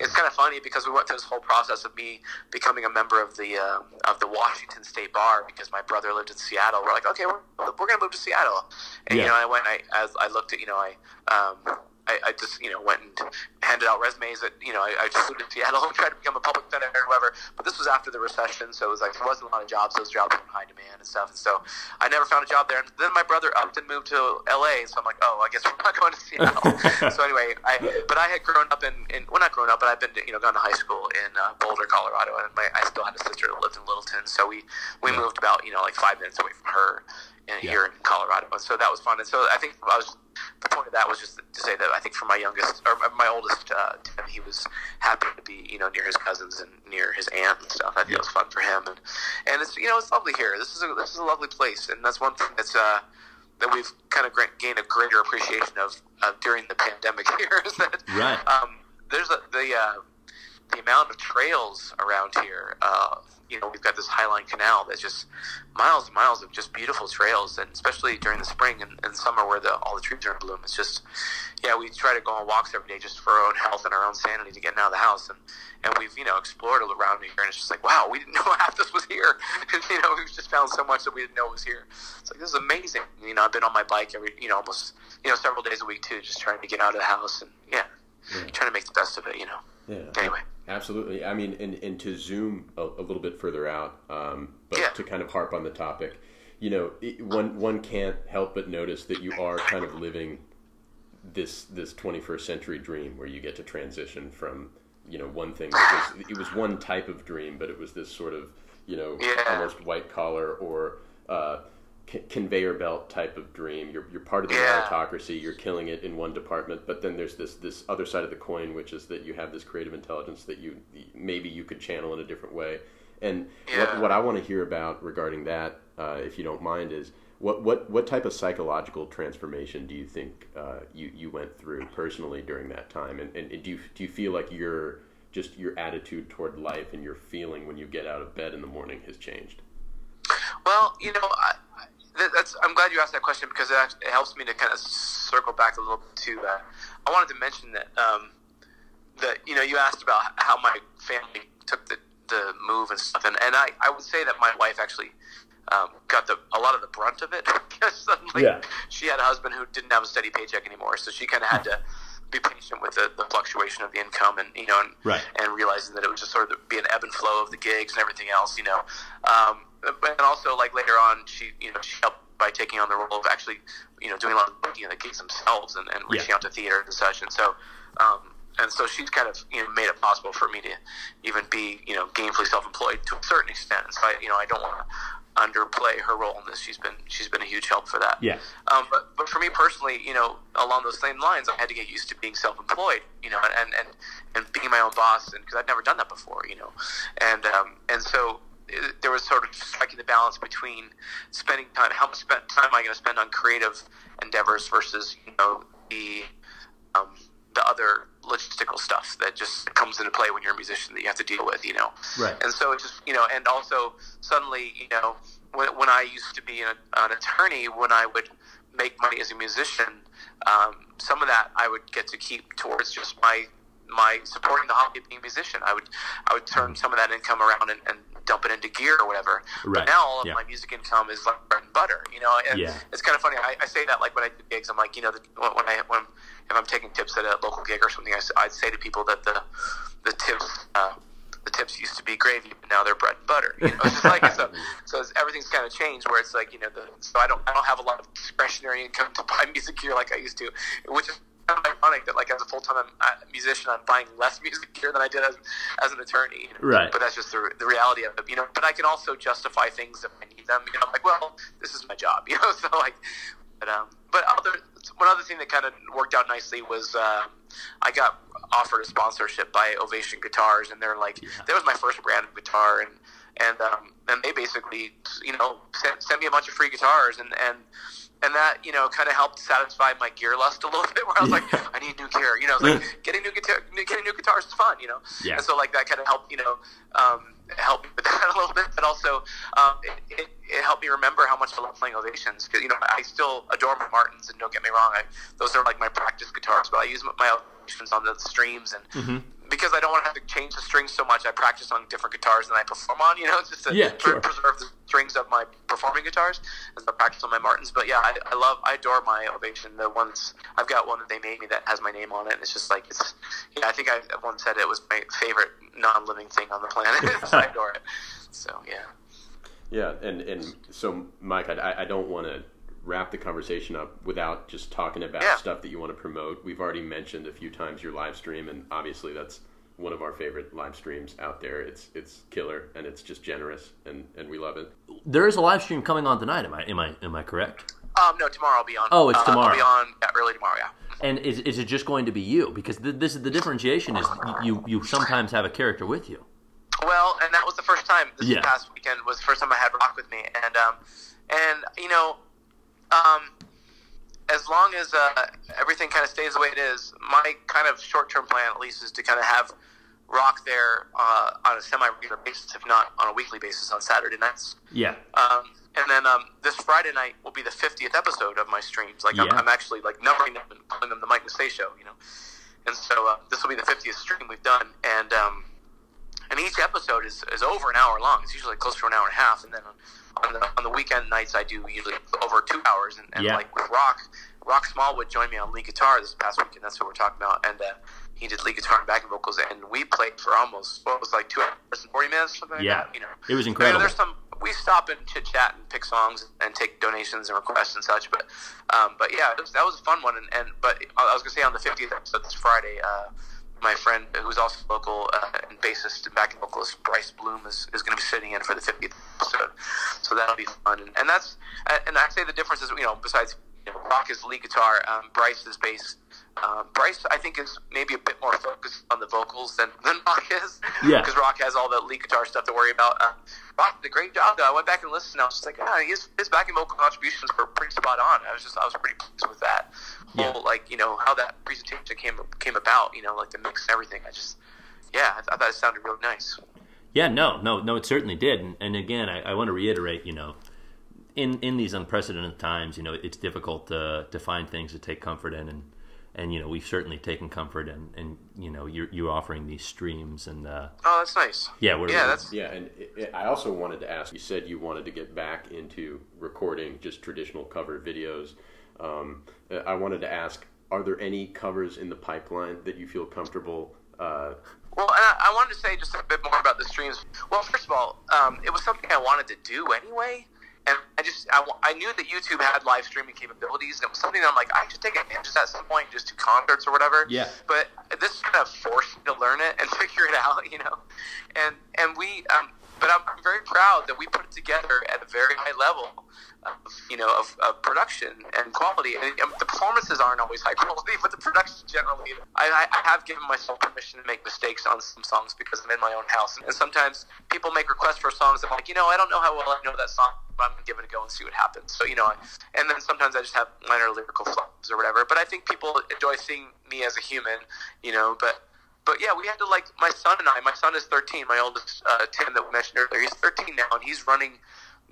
it's kind of funny because we went through this whole process of me becoming a member of the uh, of the Washington State Bar because my brother lived in Seattle. We're like, okay, we're, we're going to move to Seattle, and Yeah. you know, I went, I as I looked at, you know, I. Um, I, I just, you know, went and handed out resumes at, you know, I, I just flew to Seattle and tried to become a public senator or whatever. But this was after the recession, so it was like there wasn't a lot of jobs. Those jobs were in high demand and stuff. And so I never found a job there. And then my brother and moved to L.A. So I'm like, oh, I guess we're not going to Seattle. so anyway, I but I had grown up in, in well, not grown up, but I've been, to, you know, gone to high school in uh, Boulder, Colorado, and my, I still had a sister that lived in Littleton. So we we moved about, you know, like five minutes away from her. And Yeah. here in Colorado, so that was fun. And so I think I was the point of that was just to say that I think for my youngest or my oldest, uh, Tim, he was happy to be you know near his cousins and near his aunt and stuff. I think it was fun for him, and and it's you know it's lovely here. This is a this is a lovely place, and that's one thing that's uh, that we've kind of gained a greater appreciation of uh, during the pandemic here is that Right. um, there's a, the uh, the amount of trails around here. Uh, you know, we've got this Highline Canal that's just miles and miles of just beautiful trails, and especially during the spring and, and summer where the all the trees are in bloom. It's just, yeah, we try to go on walks every day just for our own health and our own sanity to get out of the house, and and we've you know explored around here, and it's just like wow, we didn't know half this was here. you know, we've just found so much that we didn't know was here. It's like this is amazing. You know, I've been on my bike every you know almost you know several days a week too, just trying to get out of the house and yeah, trying to make the best of it. You know. Yeah. Anyway. Absolutely. I mean, and, and to zoom a, a little bit further out, um, but Yeah. to kind of harp on the topic, you know, it, one one can't help but notice that you are kind of living this this 21st century dream where you get to transition from you know one thing that was it was one type of dream, but it was this sort of you know Yeah. almost white collar or uh, conveyor belt type of dream. You're you're part of the Yeah. meritocracy. You're killing it in one department, but then there's this this other side of the coin, which is that you have this creative intelligence that you maybe you could channel in a different way. And what, Yeah. what I want to hear about regarding that, uh, if you don't mind, is what, what what type of psychological transformation do you think uh, you you went through personally during that time? And, and, do you do you feel like your just your attitude toward life and your feeling when you get out of bed in the morning has changed? Well, you know, I, that's. I'm glad you asked that question because it, actually, it helps me to kind of circle back a little bit to. Uh, I wanted to mention that um, that you know you asked about how my family took the the move and stuff, and, and I, I would say that my wife actually um, got the a lot of the brunt of it because suddenly Yeah. she had a husband who didn't have a steady paycheck anymore, so she kind of had to be patient with the, the fluctuation of the income and you know and Right. and realizing that it would just sort of be an ebb and flow of the gigs and everything else, you know. Um, and also, like later on, she you know she helped by taking on the role of actually you know doing a lot of booking of the gigs themselves and, and reaching Yeah. out to theater and such. And so, um, and so she's kind of you know made it possible for me to even be you know gainfully self-employed to a certain extent. And so I you know I don't want to underplay her role in this. She's been she's been a huge help for that. Yeah. Um, but but for me personally, you know, along those same lines, I had to get used to being self-employed, you know, and and and being my own boss, and because I'd never done that before, you know, and um, and so there was sort of striking the balance between spending time, how much spend, time am I going to spend on creative endeavors versus you know the um, the other logistical stuff that just comes into play when you're a musician that you have to deal with, you know. Right. And so it just you know, and also suddenly you know when, when I used to be an, an attorney, when I would make money as a musician, um, some of that I would get to keep towards just my my supporting the hobby of being a musician. I would I would turn some of that income around and, and dump it into gear or whatever. Right. But now all of Yeah. my music income is like bread and butter, you know. And Yeah. it's kind of funny. I, I say that like when I do gigs, I'm like, you know, the, when I when if I'm taking tips at a local gig or something, I, I'd say to people that the the tips. Uh, the tips used to be gravy, but now they're bread and butter. You know, it's just like so. So it's, everything's kind of changed. Where it's like you know, the, so I don't I don't have a lot of discretionary income to buy music gear like I used to, which is kind of ironic that like as a full time musician, I'm buying less music gear than I did as as an attorney. Right. But that's just the, the reality of it, you know. But I can also justify things if I need them. You know, I'm like, well, this is my job, you know. So like, but um, but other one other thing that kind of worked out nicely was uh, I got offered a sponsorship by Ovation Guitars, and they're like, that was my first brand of guitar, and and um, and they basically you know sent, sent me a bunch of free guitars, and and and that you know kind of helped satisfy my gear lust a little bit. Where I was like, I need new gear, you know, like getting new guitar, getting new guitars is fun, you know. Yeah. And so like that kind of helped, you know, um, help me with that a little bit, but also um, it, it, it helped me remember how much I love playing Ovations because you know I still adore my Martins, and don't get me wrong, I, those are like my practice guitars, but I use my Ovations on the streams and. Because I don't want to have to change the strings so much, I practice on different guitars than I perform on. You know, it's just to Yeah, pre- sure. preserve the strings of my performing guitars as I practice on my Martins. But yeah, I, I love, I adore my Ovation. The ones I've got one that they made me that has my name on it. And it's just like it's. Yeah, I think I once said it was my favorite non-living thing on the planet. so I adore it. So yeah. Yeah, and and so Mike, I, I don't want to wrap the conversation up without just talking about Yeah. stuff that you want to promote. We've already mentioned a few times your live stream, and obviously that's one of our favorite live streams out there. It's it's killer and it's just generous, and and we love it. There is a live stream coming on tonight. Am I am I am I correct? Um, no, tomorrow I'll be on. Oh, it's uh, tomorrow. I'll be on yeah, early tomorrow. Yeah. And is, is it just going to be you? Because th- this is the differentiation is you you sometimes have a character with you. Well, and that was the first time this Yeah. past weekend was the first time I had rock with me, and um, and you know, um, as long as uh, everything kind of stays the way it is, my kind of short term plan at least is to kind of have rock there uh, on a semi regular basis, if not on a weekly basis, on Saturday nights. Yeah. Um, and then um, this Friday night will be the 50th episode of my streams. Like I'm, I'm actually like numbering them and calling them the Mike Massé Show, you know. And so uh, this will be the 50th stream we've done, and um, and each episode is, is over an hour long. It's usually close to an hour and a half, and then on the on the weekend nights I do usually over two hours. And, and Yeah. like with Rock, Rock Smallwood joined me on lead guitar this past weekend. That's what we're talking about, and uh, he did lead guitar and backing vocals, and we played for almost what was like two hours and forty minutes, something like Yeah. that. You know, It was you know, incredible. there's some we stop and chit chat and pick songs and take donations and requests and such. But um, but yeah, it was, that was a fun one. And, and but I was gonna say on the 50th episode this Friday, uh, my friend who's also local uh, and bassist and backing vocalist Bryce Bloom is, is going to be sitting in for the 50th episode. So that'll be fun. And, and that's and I say the difference is you know besides you know, Rock is lead guitar, um, Bryce is bass. Um, Bryce, I think, is maybe a bit more focused on the vocals than, than Rock is. Yeah. Because Rock has all the lead guitar stuff to worry about. Uh, Rock did a great job, though. I went back and listened, and I was just like, ah, his, his backing vocal contributions were pretty spot on. I was just, I was pretty pleased with that. Yeah. Whole, like, you know, how that presentation came came about, you know, like the mix and everything. I just, yeah, I, I thought it sounded really nice. Yeah, no, no, no, it certainly did. And, and again, I, I want to reiterate, you know, in in these unprecedented times, you know, it's difficult to to find things to take comfort in, and and you know, we've certainly taken comfort in, and you know, you're you offering these streams, and uh, Oh, that's nice. yeah, we're Yeah, that's Yeah, and it, it, I also wanted to ask. You said you wanted to get back into recording just traditional cover videos. Um, I wanted to ask: Are there any covers in the pipeline that you feel comfortable? Uh, Well, and I, I wanted to say just a bit more about the streams. Well, first of all, um, it was something I wanted to do anyway, and I just I, I knew that YouTube had live streaming capabilities, and it was something that I'm like I should take advantage of that at some point, just do concerts or whatever. Yeah. But this kind of forced me to learn it and figure it out, you know, and and we. Um, but I'm very proud that we put it together at a very high level, of, you know, of, of production and quality. And the performances aren't always high quality, but the production generally. I, I have given myself permission to make mistakes on some songs because I'm in my own house, and sometimes people make requests for songs. I'm like, you know, I don't know how well I know that song. But I'm gonna give it a go and see what happens. So you know, and then sometimes I just have minor lyrical flaws or whatever. But I think people enjoy seeing me as a human, you know. But but yeah, we had to like my son and I. My son is 13. My oldest uh, Tim that we mentioned earlier. He's 13 now, and he's running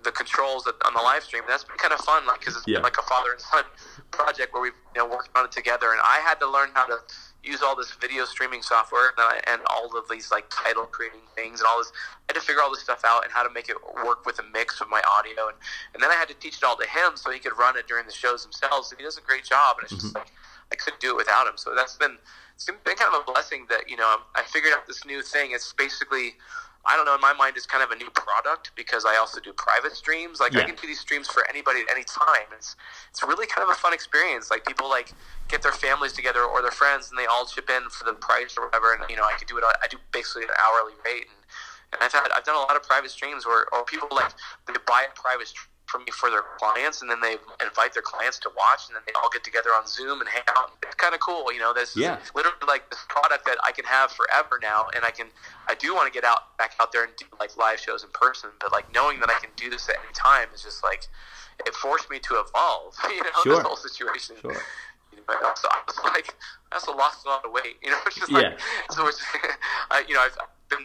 the controls on the live stream. And that's been kind of fun, like because it's Yeah. been like a father and son project where we've you know worked on it together. And I had to learn how to use all this video streaming software and, I, and all of these like title creating things and all this. I had to figure all this stuff out and how to make it work with a mix of my audio. And and then I had to teach it all to him so he could run it during the shows themselves. And he does a great job. And it's just like I couldn't do it without him. So that's been it's been kind of a blessing that you know I figured out this new thing. It's basically I don't know in my mind it's kind of a new product because I also do private streams. Like I can do these streams for anybody at any time. It's it's really kind of a fun experience. Like people like get their families together or their friends and they all chip in for the price or whatever. And you know I can do it. I do basically an hourly rate. And, and I've had I've done a lot of private streams where or people like they buy a private stream from me for their clients, and then they invite their clients to watch, and then they all get together on Zoom and hang out. It's kind of cool, you know. This Yeah. is literally like this product that I can have forever now, and I can. I do want to get out back out there and do like live shows in person, but like knowing that I can do this at any time is just like it forced me to evolve. You know, Sure. this whole situation. Sure. You know, I also, I was like, I also lost a lot of weight. You know, it's just like, Yeah. so it's, I, you know, I've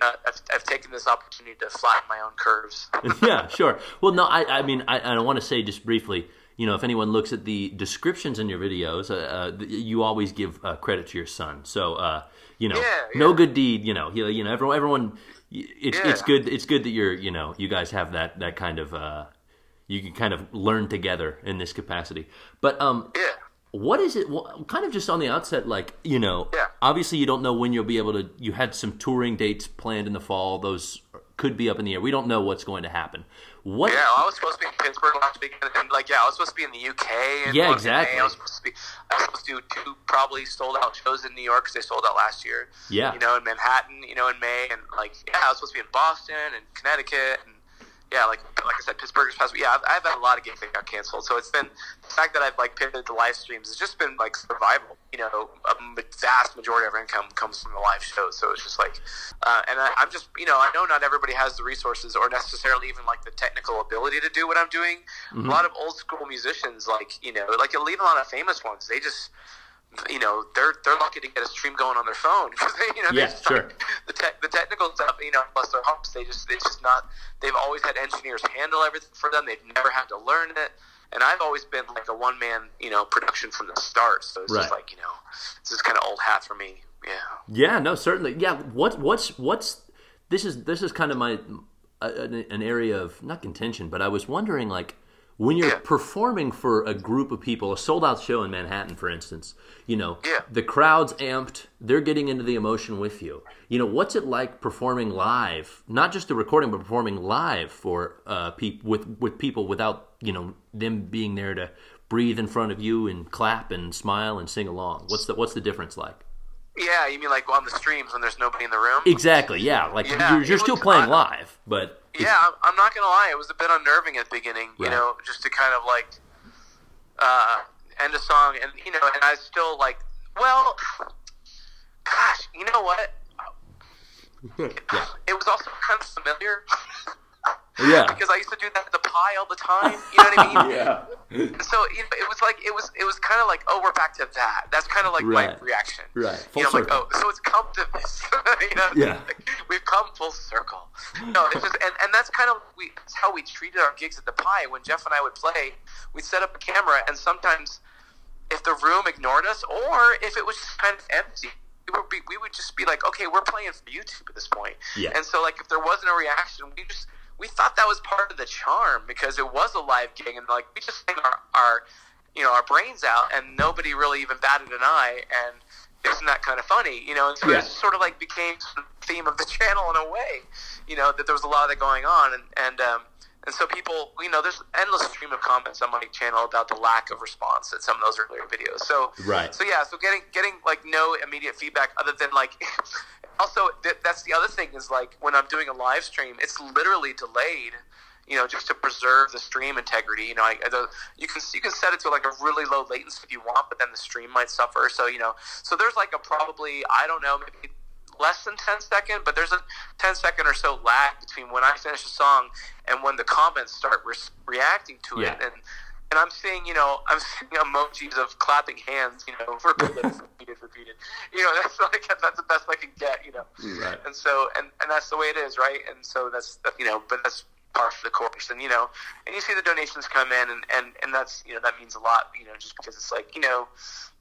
I've, I've taken this opportunity to flatten my own curves. yeah, sure. Well, no, I, I mean, I, I want to say just briefly, you know, if anyone looks at the descriptions in your videos, uh, uh, you always give uh, credit to your son. So, uh, you know, Yeah, no good deed, you know, you, you know, everyone, everyone, it's it's good. It's good that you're, you know, you guys have that that kind of, uh, you can kind of learn together in this capacity. But um, Yeah. What is it? Well, kind of just on the outset, like you know, Yeah. obviously you don't know when you'll be able to. You had some touring dates planned in the fall; those could be up in the air. We don't know what's going to happen. What? Yeah, I was supposed to be in Pittsburgh last weekend, and like, yeah, I was supposed to be in the UK. And Yeah, exactly. I was supposed to be. I was supposed to do two probably sold out shows in New York because they sold out last year. Yeah. You know, in Manhattan, you know, in May, and like, yeah, I was supposed to be in Boston and Connecticut, and yeah, like like I said, Pittsburgh's past. Yeah, I've, I've had a lot of games that got canceled, so it's been the fact that I've like pivoted to live streams. It's just been like survival. You know, a vast majority of our income comes from the live shows, so it's just like, uh, and I, I'm just you know, I know not everybody has the resources or necessarily even like the technical ability to do what I'm doing. A lot of old school musicians, like you know, like even a lot of famous ones, they just you know they're they're lucky to get a stream going on their phone because they you know Yeah, just sure. The the technical stuff you know plus their humps, they just it's just not they've always had engineers handle everything for them. They've never had to learn it. And I've always been like a one man you know production from the start. So it's just like you know this is kind of old hat for me. Yeah. Yeah, no, certainly. Yeah, what what's what's this is this is kind of my uh, an, an area of not contention, but I was wondering like when you're Yeah. performing for a group of people, a sold out show in Manhattan, for instance, you know, Yeah. the crowd's amped, they're getting into the emotion with you. You know, what's it like performing live? Not just the recording, but performing live for uh, peop with with people without you know them being there to breathe in front of you and clap and smile and sing along. What's the what's the difference like? Yeah you mean like on the streams when there's nobody in the room Exactly. Yeah. Like Yeah, you're, you're still was- playing I- live, but yeah, I'm, not gonna lie. It was a bit unnerving at the beginning, you know, just to kind of like uh, end a song, and you know, and I still like, well, gosh, you know what? yeah. It was also kind of familiar Yeah. because I used to do that at the pie all the time. You know what I mean? Yeah. So you know, it was like it was it was kind of like, oh, we're back to that. That's kind of like Right. my reaction. Right. Full you know, I'm like, oh, so it's come to this. you know, Yeah. like, we've come full circle. No, it's just, and, and that's kind of we that's how we treated our gigs at the Pie. When Jeff and I would play, we'd set up a camera, and sometimes if the room ignored us, or if it was just kind of empty. We would, be, we would just be like, okay, we're playing for YouTube at this point. Yeah. And so, like, if there wasn't a reaction, we just we thought that was part of the charm because it was a live gig, and like we just sang our, our you know our brains out, and nobody really even batted an eye, and isn't that kind of funny, you know? And so Yeah. it just sort of like became sort of the theme of the channel in a way, you know, that there was a lot of that going on, and and um, and so people, you know, there's endless stream of comments on my channel about the lack of response at some of those earlier videos. So, Right. So yeah, so getting getting like no immediate feedback other than like. also, th- that's the other thing is like when I'm doing a live stream, it's literally delayed. You know, just to preserve the stream integrity. You know, I, the, you can you can set it to like a really low latency if you want, but then the stream might suffer. So you know, so there's like a probably I don't know maybe less than 10 second, but there's a 10 second or so lag between when I finish a song and when the comments start re- reacting to Yeah. it. And and I'm seeing, you know, I'm seeing emojis of clapping hands, you know, repeated, repeated, repeated. You know, that's like that's the best I can get, you know. Right. And so, and and that's the way it is, right? And so that's you know, but that's part of the course, and you know, and you see the donations come in, and and and that's you know that means a lot, you know, just because it's like you know,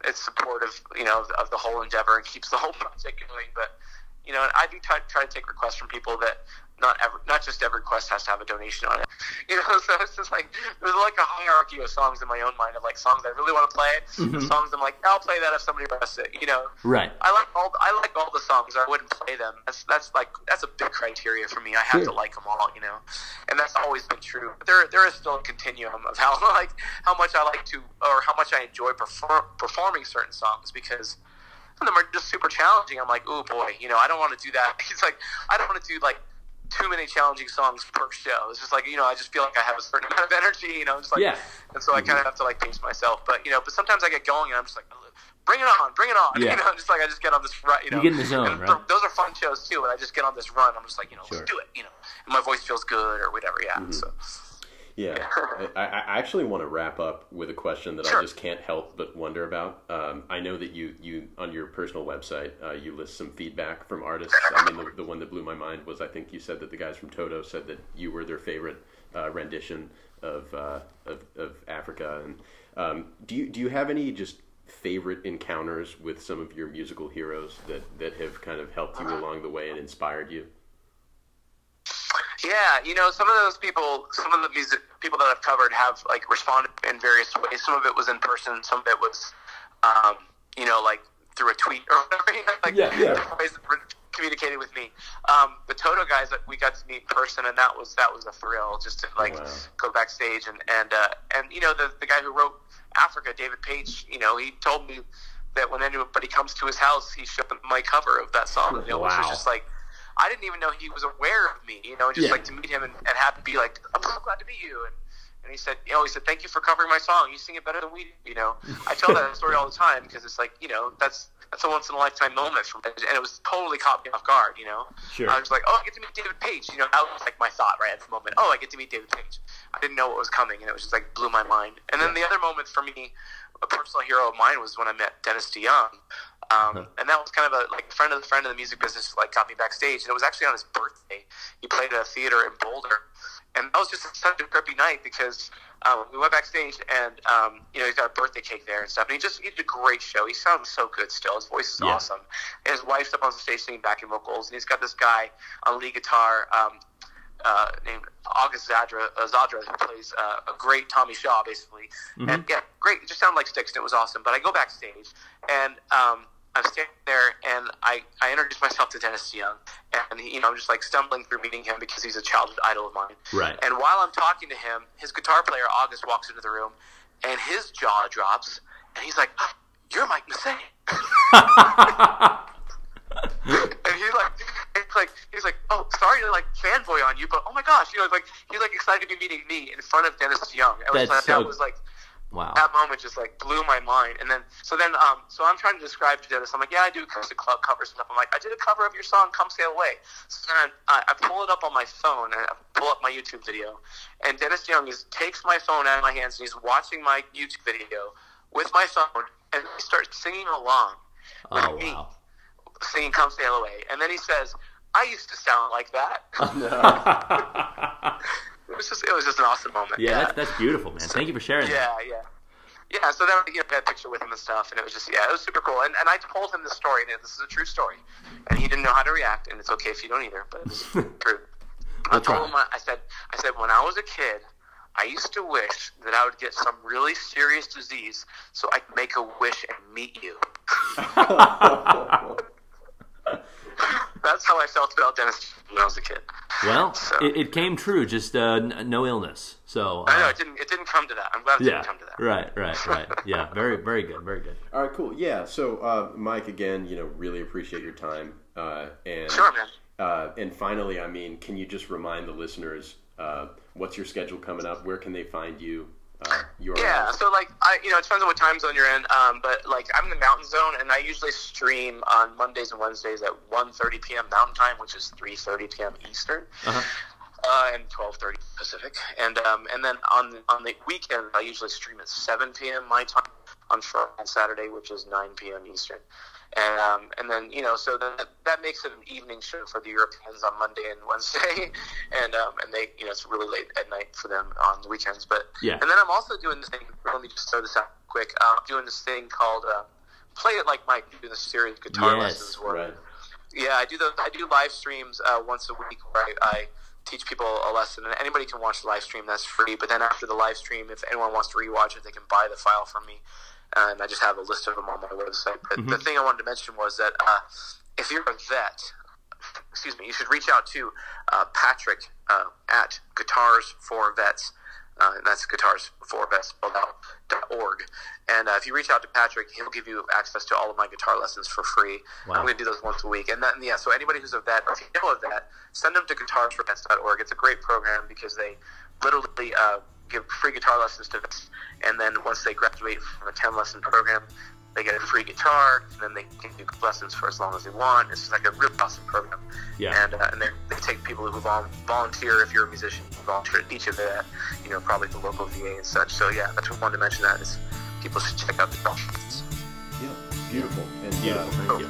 it's supportive, you know, of, of the whole endeavor and keeps the whole project going. But you know, and I do try, try to take requests from people that not every, not just every quest has to have a donation on it. You know, so it's just like there's like a hierarchy of songs in my own mind of like songs I really want to play, and songs I'm like I'll play that if somebody requests it. You know, Right. I like all I like all the songs. I wouldn't play them. That's that's like that's a big criteria for me. I have Sure. to like them all, you know, and that's always been true. But there there is still a continuum of how like how much I like to or how much I enjoy perform, performing certain songs because some of them are just super challenging. I'm like, oh boy, you know, I don't want to do that. It's like I don't want to do like too many challenging songs per show. It's just like you know, I just feel like I have a certain amount of energy. You know, just like Yeah. and so I kind of have to like pace myself. But you know, but sometimes I get going and I'm just like, bring it on, bring it on. Yeah. You know, just like I just get on this run. You know, You get in the zone, and right? Those are fun shows too. And I just get on this run. I'm just like, you know, Sure. let's do it. You know, and my voice feels good or whatever. Yeah. Mm-hmm. So Yeah, I, I actually want to wrap up with a question that I just can't help but wonder about. Um, I know that you, you on your personal website uh, you list some feedback from artists. I mean, the, the one that blew my mind was I think you said that the guys from Toto said that you were their favorite uh, rendition of, uh, of of Africa. And um, do you do you have any just favorite encounters with some of your musical heroes that that have kind of helped you along the way and inspired you? Yeah, you know, some of those people, some of the music people that I've covered have like responded in various ways. Some of it was in person, some of it was, um, you know, like through a tweet or whatever. You know, like Yeah, yeah. different ways communicating with me. Um, the Toto guys, that we got to meet in person, and that was that was a thrill just to like Wow. go backstage and and uh, and you know the the guy who wrote Africa, David Paich. You know, he told me that when anybody comes to his house, he showed them my cover of that song. You know, which was Wow. just like. I didn't even know he was aware of me, you know, just Yeah. like to meet him and, and have to be like, I'm so glad to meet you. And, and he said, you know, he said, thank you for covering my song. You sing it better than we do, you know. I tell that story all the time because it's like, you know, that's that's a once in a lifetime moment for me. And it was totally caught me off guard, you know. Sure. I was like, oh, I get to meet David Paich. You know, that was like my thought right at the moment. Oh, I get to meet David Paich. I didn't know what was coming, and it was just like blew my mind. And then the other moment for me, a personal hero of mine was when I met Dennis DeYoung. Um, And that was kind of a like friend of the friend of the music business, like got me backstage, and it was actually on his birthday. He played at a theater in Boulder, and that was just such a trippy night because um, we went backstage and um, you know he's got a birthday cake there and stuff, and he just he did a great show. He sounds so good still. His voice is Yeah. awesome. And his wife's up on the stage singing backing vocals, and he's got this guy on lead guitar. Um, uh, named August Zadra, uh, Zadra, who plays uh, a great Tommy Shaw, basically. And yeah, great. It just sounded like Styx, and it was awesome. But I go backstage, and um, I'm standing there, and I, I introduce myself to Dennis Young, and he, you know I'm just like stumbling through meeting him because he's a childhood idol of mine. Right. And while I'm talking to him, his guitar player August walks into the room, and his jaw drops, and he's like, "Oh, "You're Mike Massé." and he's like, it's like he's like, oh, sorry to like fanboy on you, but oh my gosh, you know, like he's like excited to be meeting me in front of Dennis. It was That's like, so- that was like Wow. that moment just like blew my mind. And then so then um so I'm trying to describe to Dennis. I'm like, yeah, I do acoustic club covers and stuff. I'm like, I did a cover of your song, "Come Sail Away." So then I, I pull it up on my phone and I pull up my YouTube video, and Dennis Young is takes my phone out of my hands and he's watching my YouTube video with my phone and he starts singing along with Oh me wow. singing "Come Sail Away," and then he says, "I used to sound like that." it was just it was just an awesome moment. Yeah, that's, that's beautiful, man. Thank you for sharing that. yeah, yeah, yeah. So then you know, I had a picture with him and stuff, and it was just yeah, it was super cool. And and I told him this story, and this is a true story, and he didn't know how to react, and it's okay if you don't either, but it's true. I told him I said I said when I was a kid. I used to wish that I would get some really serious disease so I could make a wish and meet you. that's how I felt about Dennis when I was a kid. Well, So- it, it came true. Just uh, n- no illness. So uh, I know it didn't. It didn't come to that. I'm glad it yeah, didn't come to that. right, right, right. Yeah, very, very good, very good. All right, cool. Yeah. So, uh, Mike, again, you know, really appreciate your time. Uh, and Sure, man. Uh, and finally, I mean, can you just remind the listeners uh, what's your schedule coming up? Where can they find you? Uh? Yeah, so like I, you know, it depends on what time zone you're in. Um, but like I'm in the Mountain Zone, and I usually stream on Mondays and Wednesdays at 1:30 p.m. Mountain Time, which is 3:30 p.m. Eastern, Uh-huh. uh, and 12:30 Pacific. And um, and then on on the weekend, I usually stream at 7 p.m. my time on Friday and Saturday, which is 9 p.m. Eastern. And um, and then you know, so that that makes it an evening show for the Europeans on Monday and Wednesday, and um, and they you know it's really late at night for them on the weekends. But Yeah. and then I'm also doing this thing. Let me just throw this out quick. Uh, I'm doing this thing called uh, "Play It Like Mike." Doing this series of guitar Yes, lessons. Where, Right. Yeah, I do those. I do live streams uh, once a week where I, I teach people a lesson, and anybody can watch the live stream. That's free. But then after the live stream, if anyone wants to rewatch it, they can buy the file from me, and I just have a list of them on my website. But the thing I wanted to mention was that uh, if you're a vet, excuse me, you should reach out to uh, Patrick uh, at Guitars for Vets. Uh, and that's guitars for vets spelled out dot org. And uh, if you reach out to Patrick, he'll give you access to all of my guitar lessons for free. Wow. I'm going to do those once a week. And then, yeah, so anybody who's a vet, or if you know a vet, send them to guitarsforvets.org. It's a great program because they literally uh, give free guitar lessons to vets. And then once they graduate from a 10 lesson program, they get a free guitar, and then they can do lessons for as long as they want. It's just like a really awesome program. Yeah. And, uh, and they they take people who vol- volunteer, if you're a musician, volunteer at each of the, you know, probably the local VA and such. So yeah, that's what I wanted to mention that is people should check out the lessons. Yeah. Beautiful. And Beautiful. uh, Thank you.